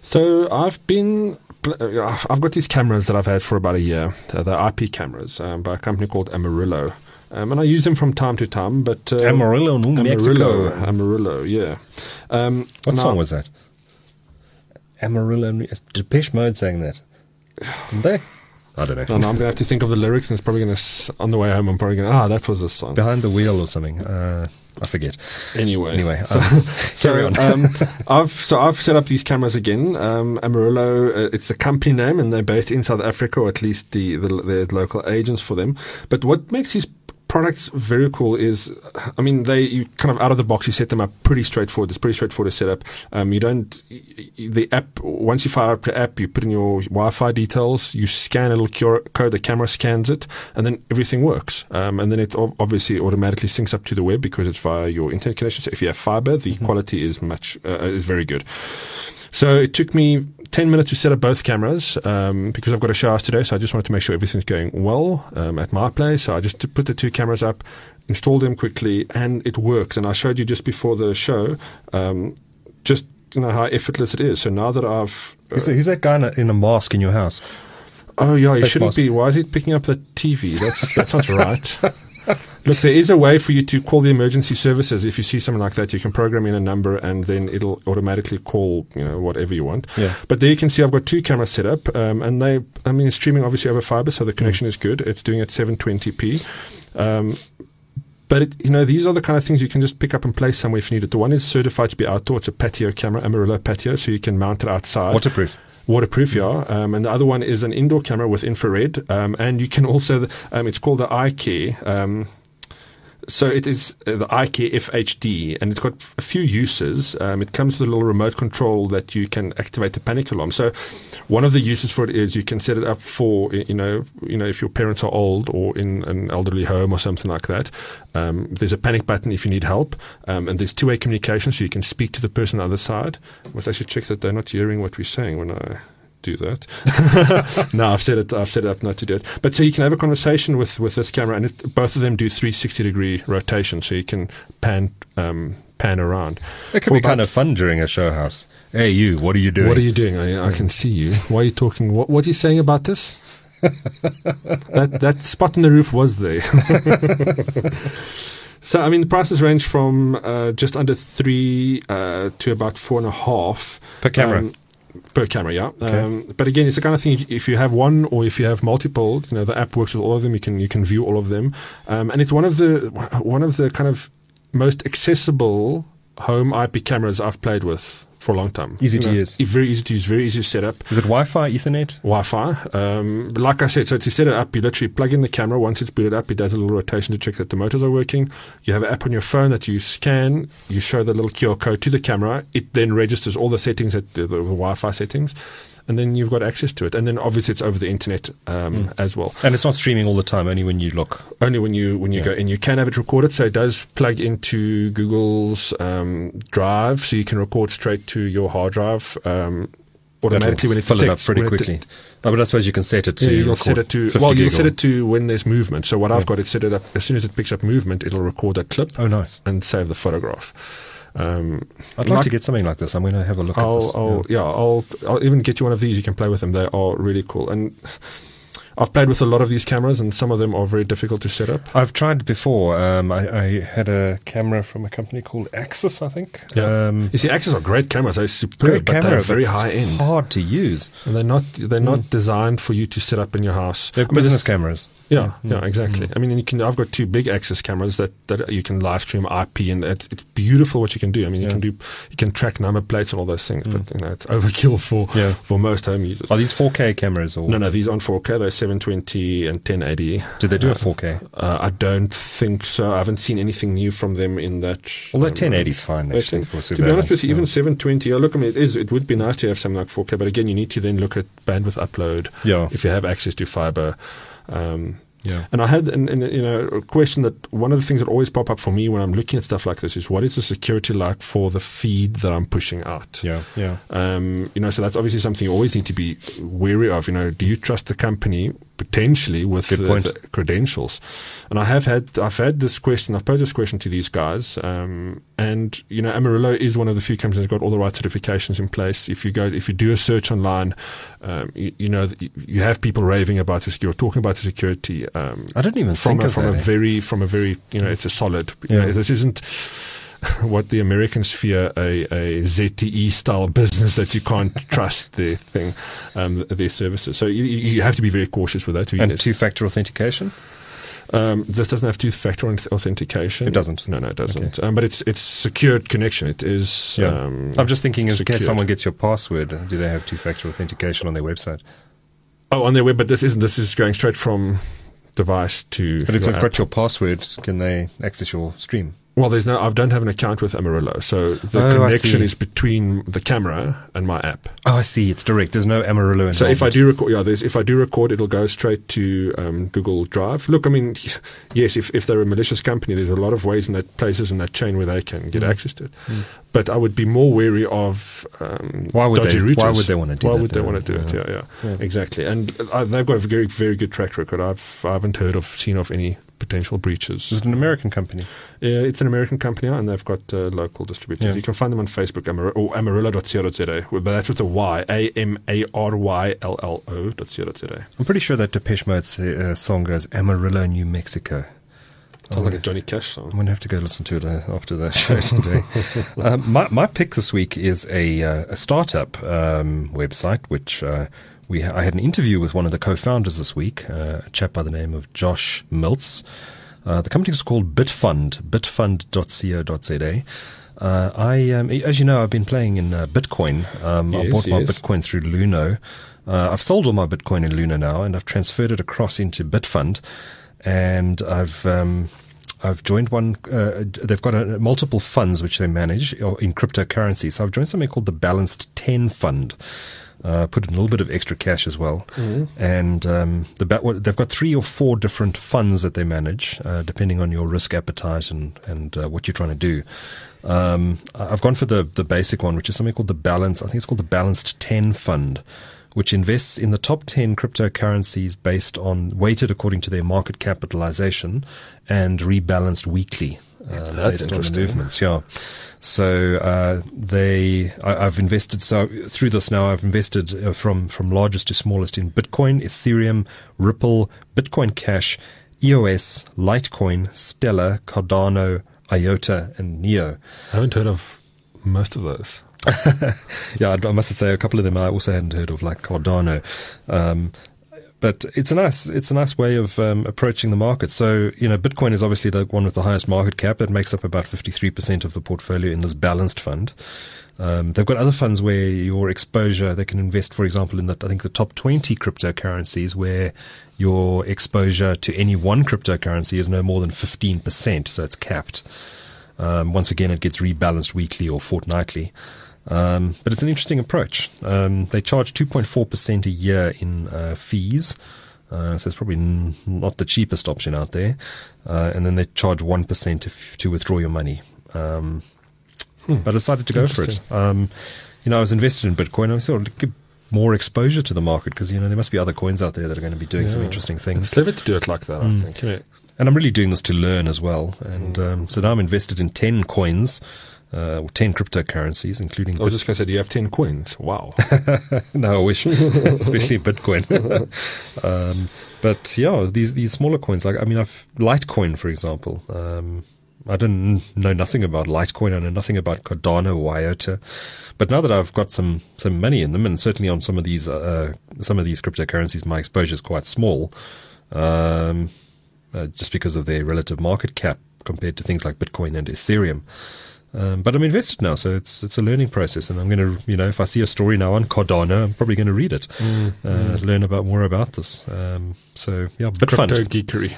So I've been. Uh, I've got these cameras that I've had for about a year. Uh, they're IP cameras um, by a company called Amaryllo. Um, and I use them from time to time, but uh, Amarillo, New Amarillo, Mexico. Amarillo, yeah. Um, What now- song was that? Amarillo. Depeche Mode sang that. Didn't they? I don't know. No, no, I'm gonna have to think of the lyrics, and it's probably gonna on the way home. I'm probably gonna ah, that was a song. Behind the wheel or something. Uh, I forget. Anyway, Anyway, so, um, so, carry on. um, I've so I've set up these cameras again. Um, Amaryllo, uh, it's the company name, and they're based in South Africa, or at least the, the the local agents for them. But what makes these products very cool is, I mean, they you kind of out of the box. You set them up pretty straightforward. It's pretty straightforward to set up. Um, you don't the app once you fire up the app, you put in your Wi-Fi details, you scan a little code, the camera scans it, and then everything works. Um, and then it obviously automatically syncs up to the web because it's via your internet connection. So if you have fiber, the quality is much uh, is very good. So it took me 10 minutes to set up both cameras um, because I've got a show house today. So I just wanted to make sure everything's going well um, at my place. So I just put the two cameras up, installed them quickly, and it works. And I showed you just before the show um, just you know how effortless it is. So now that I've. uh, Who's, that- who's that guy in a, in a mask in your house? oh, yeah, he shouldn't mask. be. Why is he picking up the TV? That's, that's not right. Look, there is a way for you to call the emergency services. If you see something like that, you can program in a number and then it'll automatically call, you know, whatever you want. Yeah. But there you can see I've got two cameras set up, um, and they, I mean, it's streaming obviously over fiber, so the connection is good. It's doing at 720p. Um, but it, you know, these are the kind of things you can just pick up and place somewhere if you need it. The one is certified to be outdoor. It's a patio camera, Amaryllo patio, so you can mount it outside. Waterproof. Waterproof, yeah. Um, and the other one is an indoor camera with infrared. Um, and you can also, um, it's called the iCare. Um, so it is uh, the iCare FHD, and it's got a few uses. Um, it comes with a little remote control that you can activate the panic alarm. So one of the uses for it is you can set it up for you know you know if your parents are old or in an elderly home or something like that. Um, there's a panic button if you need help, um, and there's two-way communication, so you can speak to the person on the other side. I must actually check that they're not hearing what we're saying when I do that. no, I've set it. I've set it up not to do it. But so you can have a conversation with with this camera, and it, both of them do 360 degree rotation, so you can pan um, pan around. It could For be kind of fun during a show house. Hey, you, what are you doing? What are you doing? I, I can see you. Why are you talking? What, what are you saying about this? that that spot in the roof was there. So, I mean, the prices range from uh, just under three uh, to about four and a half Per camera? Um, per camera, yeah. Okay. Um, but again, it's the kind of thing. If you have one or if you have multiple, you know, the app works with all of them. You can you can view all of them, um, and it's one of the one of the kind of most accessible home IP cameras I've played with for a long time. Easy You to know, use. Very easy to use. Very easy to set up. Is it Wi-Fi, Ethernet? Wi-Fi. Um, but like I said, so to set it up, you literally plug in the camera. Once it's booted up, it does a little rotation to check that the motors are working. You have an app on your phone that you scan. You show the little QR code to the camera. It then registers all the settings, at the, the, Wi-Fi settings, and then you've got access to it. And then obviously it's over the internet um, as well. And it's not streaming all the time, only when you look. Only when you when you Yeah. go in, you can have it recorded. So it does plug into Google's um, Drive, so you can record straight to your hard drive. Um, automatically when it fill it up pretty when it quickly. Oh, but I suppose you can set it to. yeah, you'll set it to well, you'll set it to when there's movement. So what I've Yeah. got it set it up as soon as it picks up movement, it'll record that clip Oh, nice. and save the photograph. Um, I'd like, Like- to get something like this. I'm going to have a look at I'll, this. I'll yeah, I'll I'll even get you one of these. You can play with them. They are really cool. And I've played with a lot of these cameras, and some of them are very difficult to set up. I've tried before. Um, I, I had a camera from a company called Axis, I think. Yeah. Um, You see, Axis are great cameras. They're superb, but camera, they're very high end. hard to use. And they're not they're not designed for you to set up in your house. They're I mean, business this- cameras. Yeah, Mm. yeah, exactly. I mean, you can. I've got two big Axis cameras that, that you can live stream IP, and it, it's beautiful what you can do. I mean, you Yeah. can do you can track number plates and all those things, but you know, it's overkill for Yeah. for most home users. Are these 4K cameras or No, no, these aren't 4K. They're 720 and 1080. do they do a Uh, 4K? Uh, I don't think so. I haven't seen anything new from them in that. Although um, 1080 is fine actually To be honest with you, even yeah. 720. Oh, look, I mean, it is. It would be nice to have something like 4K, but again, you need to then look at bandwidth upload yeah, if you have access to fiber. Um, yeah. and I had, an, an, you know, a question that one of the things that always pop up for me when I'm looking at stuff like this is what is the security like for the feed that I'm pushing out? Yeah, yeah. Um, you know, so that's obviously something you always need to be wary of. You know, do you trust the company potentially with the, credentials? And I have had, I've had this question. I've posed this question to these guys, um, and you know, Amaryllo is one of the few companies that's got all the right certifications in place. If you go, if you do a search online, um, you, you know, you, have people raving about the security, talking about the security. Um, I didn't even from think a, of from that. a eh? very from a very you know it's a solid you know, Yeah. this isn't what the Americans fear a, a ZTE style business that you can't trust their thing um, their services so you, you have to be very cautious with that and two-factor authentication. um, this doesn't have two-factor authentication It doesn't? no no it doesn't um, but it's it's secured connection it is Yeah. um, I'm just thinking, in case someone gets your password, do they have two-factor authentication on their website? oh on their web but this isn't this is going straight from device to But if they've app. got your password, can they access your stream? Well, there's no. I don't have an account with Amaryllo, so the Oh, connection is between the camera and my app. Oh, I see. It's direct. There's no Amaryllo involved. So if I do record, yeah, there's, if I do record, it'll go straight to um, Google Drive. Look, I mean, yes, if, if they're a malicious company, there's a lot of ways in that places in that chain where they can get Mm. access to it. But I would be more wary of um, Why would dodgy they- routers. why would they wanna do Why that, would they want to do it? Yeah. Yeah, yeah, Yeah. exactly. And uh, they've got a very, very good track record. I've I haven't heard of seen of any potential breaches. Is it an American company? It's an American company, and they've got uh, local distributors. Yeah. You can find them on Facebook, Amar- or amaryllo.co.za, but that's with a Y, A M A R Y L L O dot co dot za. I'm pretty sure that Depeche Mode's uh, song goes Amarillo, New Mexico. Sounds like a Johnny Cash song. I'm going to have to go listen to it uh, after that show today. um, my, my pick this week is a, uh, a startup um, website, which uh, we ha- I had an interview with one of the co-founders this week, uh, a chap by the name of Josh Miltz. Uh, the company is called Bitfund, bitfund.co.za. Uh, I, um, as you know, I've been playing in uh, Bitcoin. Um, I Yes, bought my yes. Bitcoin through Luno. Uh, I've sold all my Bitcoin in Luno now, and I've transferred it across into Bitfund, and I've um, I've joined one. Uh, they've got a, multiple funds which they manage in cryptocurrency. So I've joined something called the Balanced Ten Fund. Uh, put in a little bit of extra cash as well, and um, the ba- they've got three or four different funds that they manage, uh, depending on your risk appetite and and uh, what you're trying to do. Um, I've gone for the the basic one, which is something called the balance. I think it's called the Balanced Ten Fund, which invests in the top ten cryptocurrencies based on weighted according to their market capitalization and rebalanced weekly. Uh, That's interesting. movements, yeah. So uh, they, I, I've invested. So through this now, I've invested uh, from from largest to smallest in Bitcoin, Ethereum, Ripple, Bitcoin Cash, EOS, Litecoin, Stellar, Cardano, IOTA, and Neo. I haven't heard of most of those. yeah, I must say a couple of them I also hadn't heard of, like Cardano. Um, but it's a nice it's a nice way of um, approaching the market. So you know, Bitcoin is obviously the one with the highest market cap. It makes up about fifty three percent of the portfolio in this balanced fund. Um, they've got other funds where your exposure, they can invest, for example, in the, I think the top 20 cryptocurrencies where your exposure to any one cryptocurrency is no more than 15%. So it's capped. Um, once again, it gets rebalanced weekly or fortnightly. Um, but it's an interesting approach. Um, they charge 2.4% a year in uh, fees. Uh, so it's probably n- not the cheapest option out there. Uh, and then they charge 1% to, f- to withdraw your money. Um, hmm. But I decided to go for it. Um, you know, I was invested in Bitcoin. I thought I'd more exposure to the market because, you know, there must be other coins out there that are going to be doing yeah. some interesting things. It's clever to do it like that, mm. I think. Yeah. And I'm really doing this to learn as well. And mm. um, so now I'm invested in 10 coins uh, 10 cryptocurrencies, including. I was just going to say, do you have 10 coins? Wow. no, I wish, especially Bitcoin. um, but yeah, these, these smaller coins, like, I mean, I've Litecoin, for example. Um, I didn't know nothing about Litecoin. I know nothing about Cardano or IOTA. But now that I've got some, some money in them, and certainly on some of these, uh, some of these cryptocurrencies, my exposure is quite small. Um, uh, just because of their relative market cap compared to things like Bitcoin and Ethereum. Um, but I'm invested now, so it's it's a learning process, and I'm going to, you know, if I see a story now on Cardano, I'm probably going to read it, mm, uh, mm. learn about more about this. Um, so yeah, Bitfund. Crypto geekery.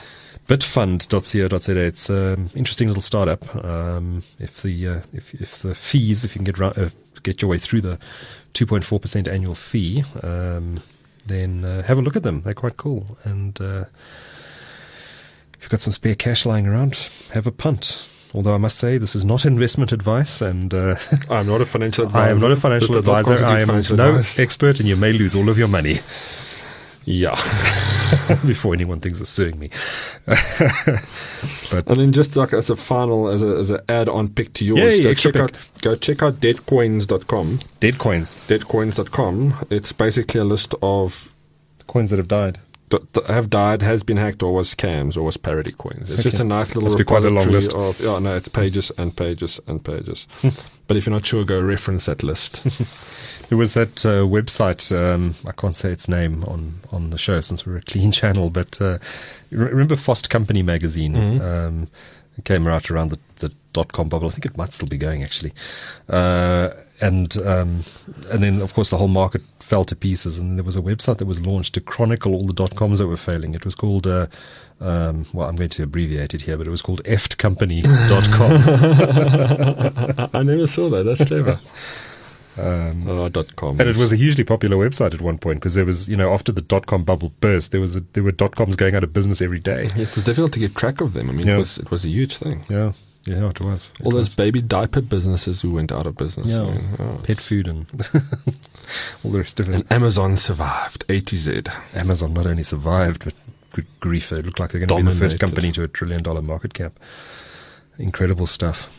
Bitfund.co.za. It's an interesting little startup. Um, if the uh, if if the fees, if you can get uh, get your way through the 2.4 percent annual fee, um, then uh, have a look at them. They're quite cool, and uh, if you've got some spare cash lying around, have a punt. Although I must say, this is not investment advice, and uh, I'm not a financial advisor. I am not a financial advisor. I am no advice. expert, and you may lose all of your money. Yeah. Before anyone thinks of suing me. but and then just like as a final, as a as an add-on pick to yours, yeah, go, check pick. out, go check out deadcoins.com. Deadcoins. Deadcoins.com. It's basically a list of coins that have died have died, has been hacked, or was scams, or was parody coins. It's okay. just a nice little Must repository quite a long list. of yeah, no, it's pages and pages and pages. but if you're not sure, go reference that list. There was that uh, website. Um, I can't say its name on, on the show since we're a clean channel. But uh, remember Fast Company magazine? Mm-hmm. Um, came out around the, the dot com bubble. I think it might still be going actually. Uh, and um, and then of course the whole market fell to pieces. And there was a website that was launched to chronicle all the dot coms that were failing. It was called. Uh, um, well, I'm going to abbreviate it here, but it was called eftcompany.com. I never saw that. That's clever. Um, oh, dot com. And it was a hugely popular website at one point because there was, you know, after the dot com bubble burst, there was a, there were dot coms going out of business every day. Yeah, it was difficult to keep track of them. I mean, yeah. it was it was a huge thing. Yeah. Yeah, it was. All those baby diaper businesses who went out of business. Yeah. I mean, oh. Pet food and all the rest of it. And Amazon survived, A to Z. Amazon not only survived, but good grief, they look like they're going to be the first company to a trillion dollar market cap. Incredible stuff.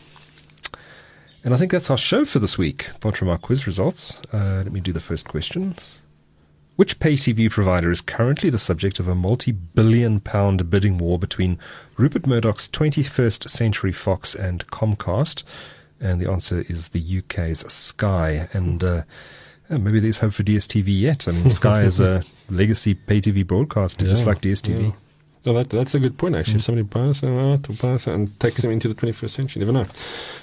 And I think that's our show for this week, apart from our quiz results. Uh, let me do the first question. Which pay TV provider is currently the subject of a multi billion pound bidding war between Rupert Murdoch's 21st Century Fox and Comcast? And the answer is the UK's Sky. And uh, maybe there's hope for DSTV yet. I mean, Sky is a legacy pay TV broadcaster, yeah, just like DSTV. Yeah. Well, that, that's a good point, actually. Mm. If somebody buys them out or buys and takes them into the 21st century, you never know.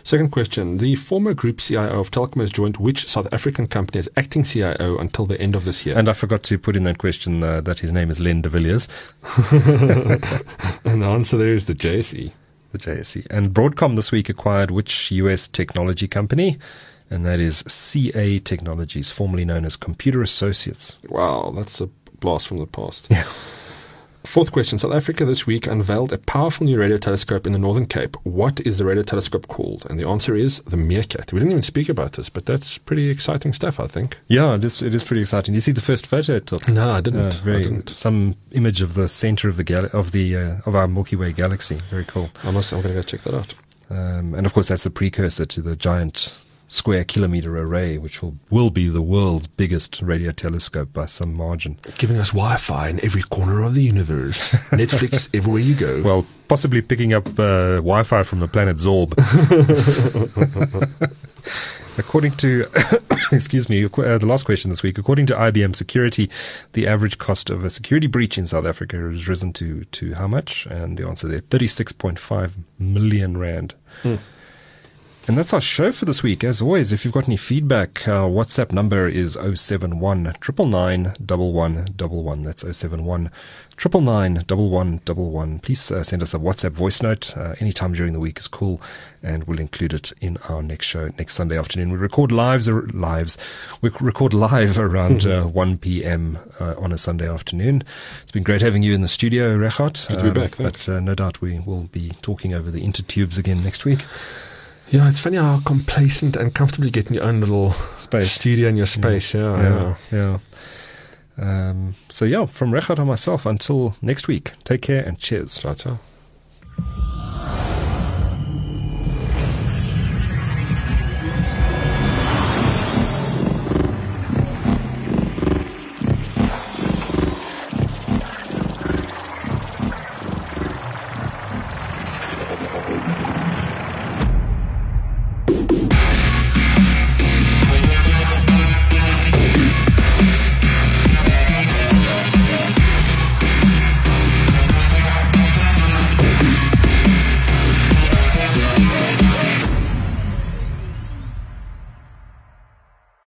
Second question. The former group CIO of Telkom has joined which South African company as acting CIO until the end of this year? And I forgot to put in that question uh, that his name is Len de Villiers. and the answer there is the JSE. The JSE. And Broadcom this week acquired which US technology company? And that is CA Technologies, formerly known as Computer Associates. Wow, that's a blast from the past. Yeah. Fourth question. South Africa this week unveiled a powerful new radio telescope in the Northern Cape. What is the radio telescope called? And the answer is the Meerkat. We didn't even speak about this, but that's pretty exciting stuff, I think. Yeah, it is, it is pretty exciting. You see the first photo? No, I didn't. Uh, very, I didn't. Some image of the center of the gal- of the uh, of our Milky Way galaxy. Very cool. I must. I'm going to go check that out. Um, and of course, that's the precursor to the giant square kilometer array, which will, will be the world's biggest radio telescope by some margin. Giving us Wi Fi in every corner of the universe. Netflix everywhere you go. Well, possibly picking up uh, Wi Fi from the planet Zorb. According to, excuse me, uh, the last question this week. According to IBM Security, the average cost of a security breach in South Africa has risen to to how much? And the answer there, thirty six point five million rand. Hmm. And that's our show for this week. As always, if you've got any feedback, our WhatsApp number is 071 999 That's 071 999 Please uh, send us a WhatsApp voice note. Uh, anytime during the week is cool, and we'll include it in our next show next Sunday afternoon. We record lives, or lives. We record live around uh, 1 p.m. Uh, on a Sunday afternoon. It's been great having you in the studio, Regardt. Good to be back. But uh, no doubt we will be talking over the intertubes again next week. Yeah, it's funny how complacent and comfortable you get in your own little Space. studio in your space. Yeah, yeah. yeah. yeah. Um, so yeah, from Regardt and myself, until next week, take care and cheers. Ciao, ciao.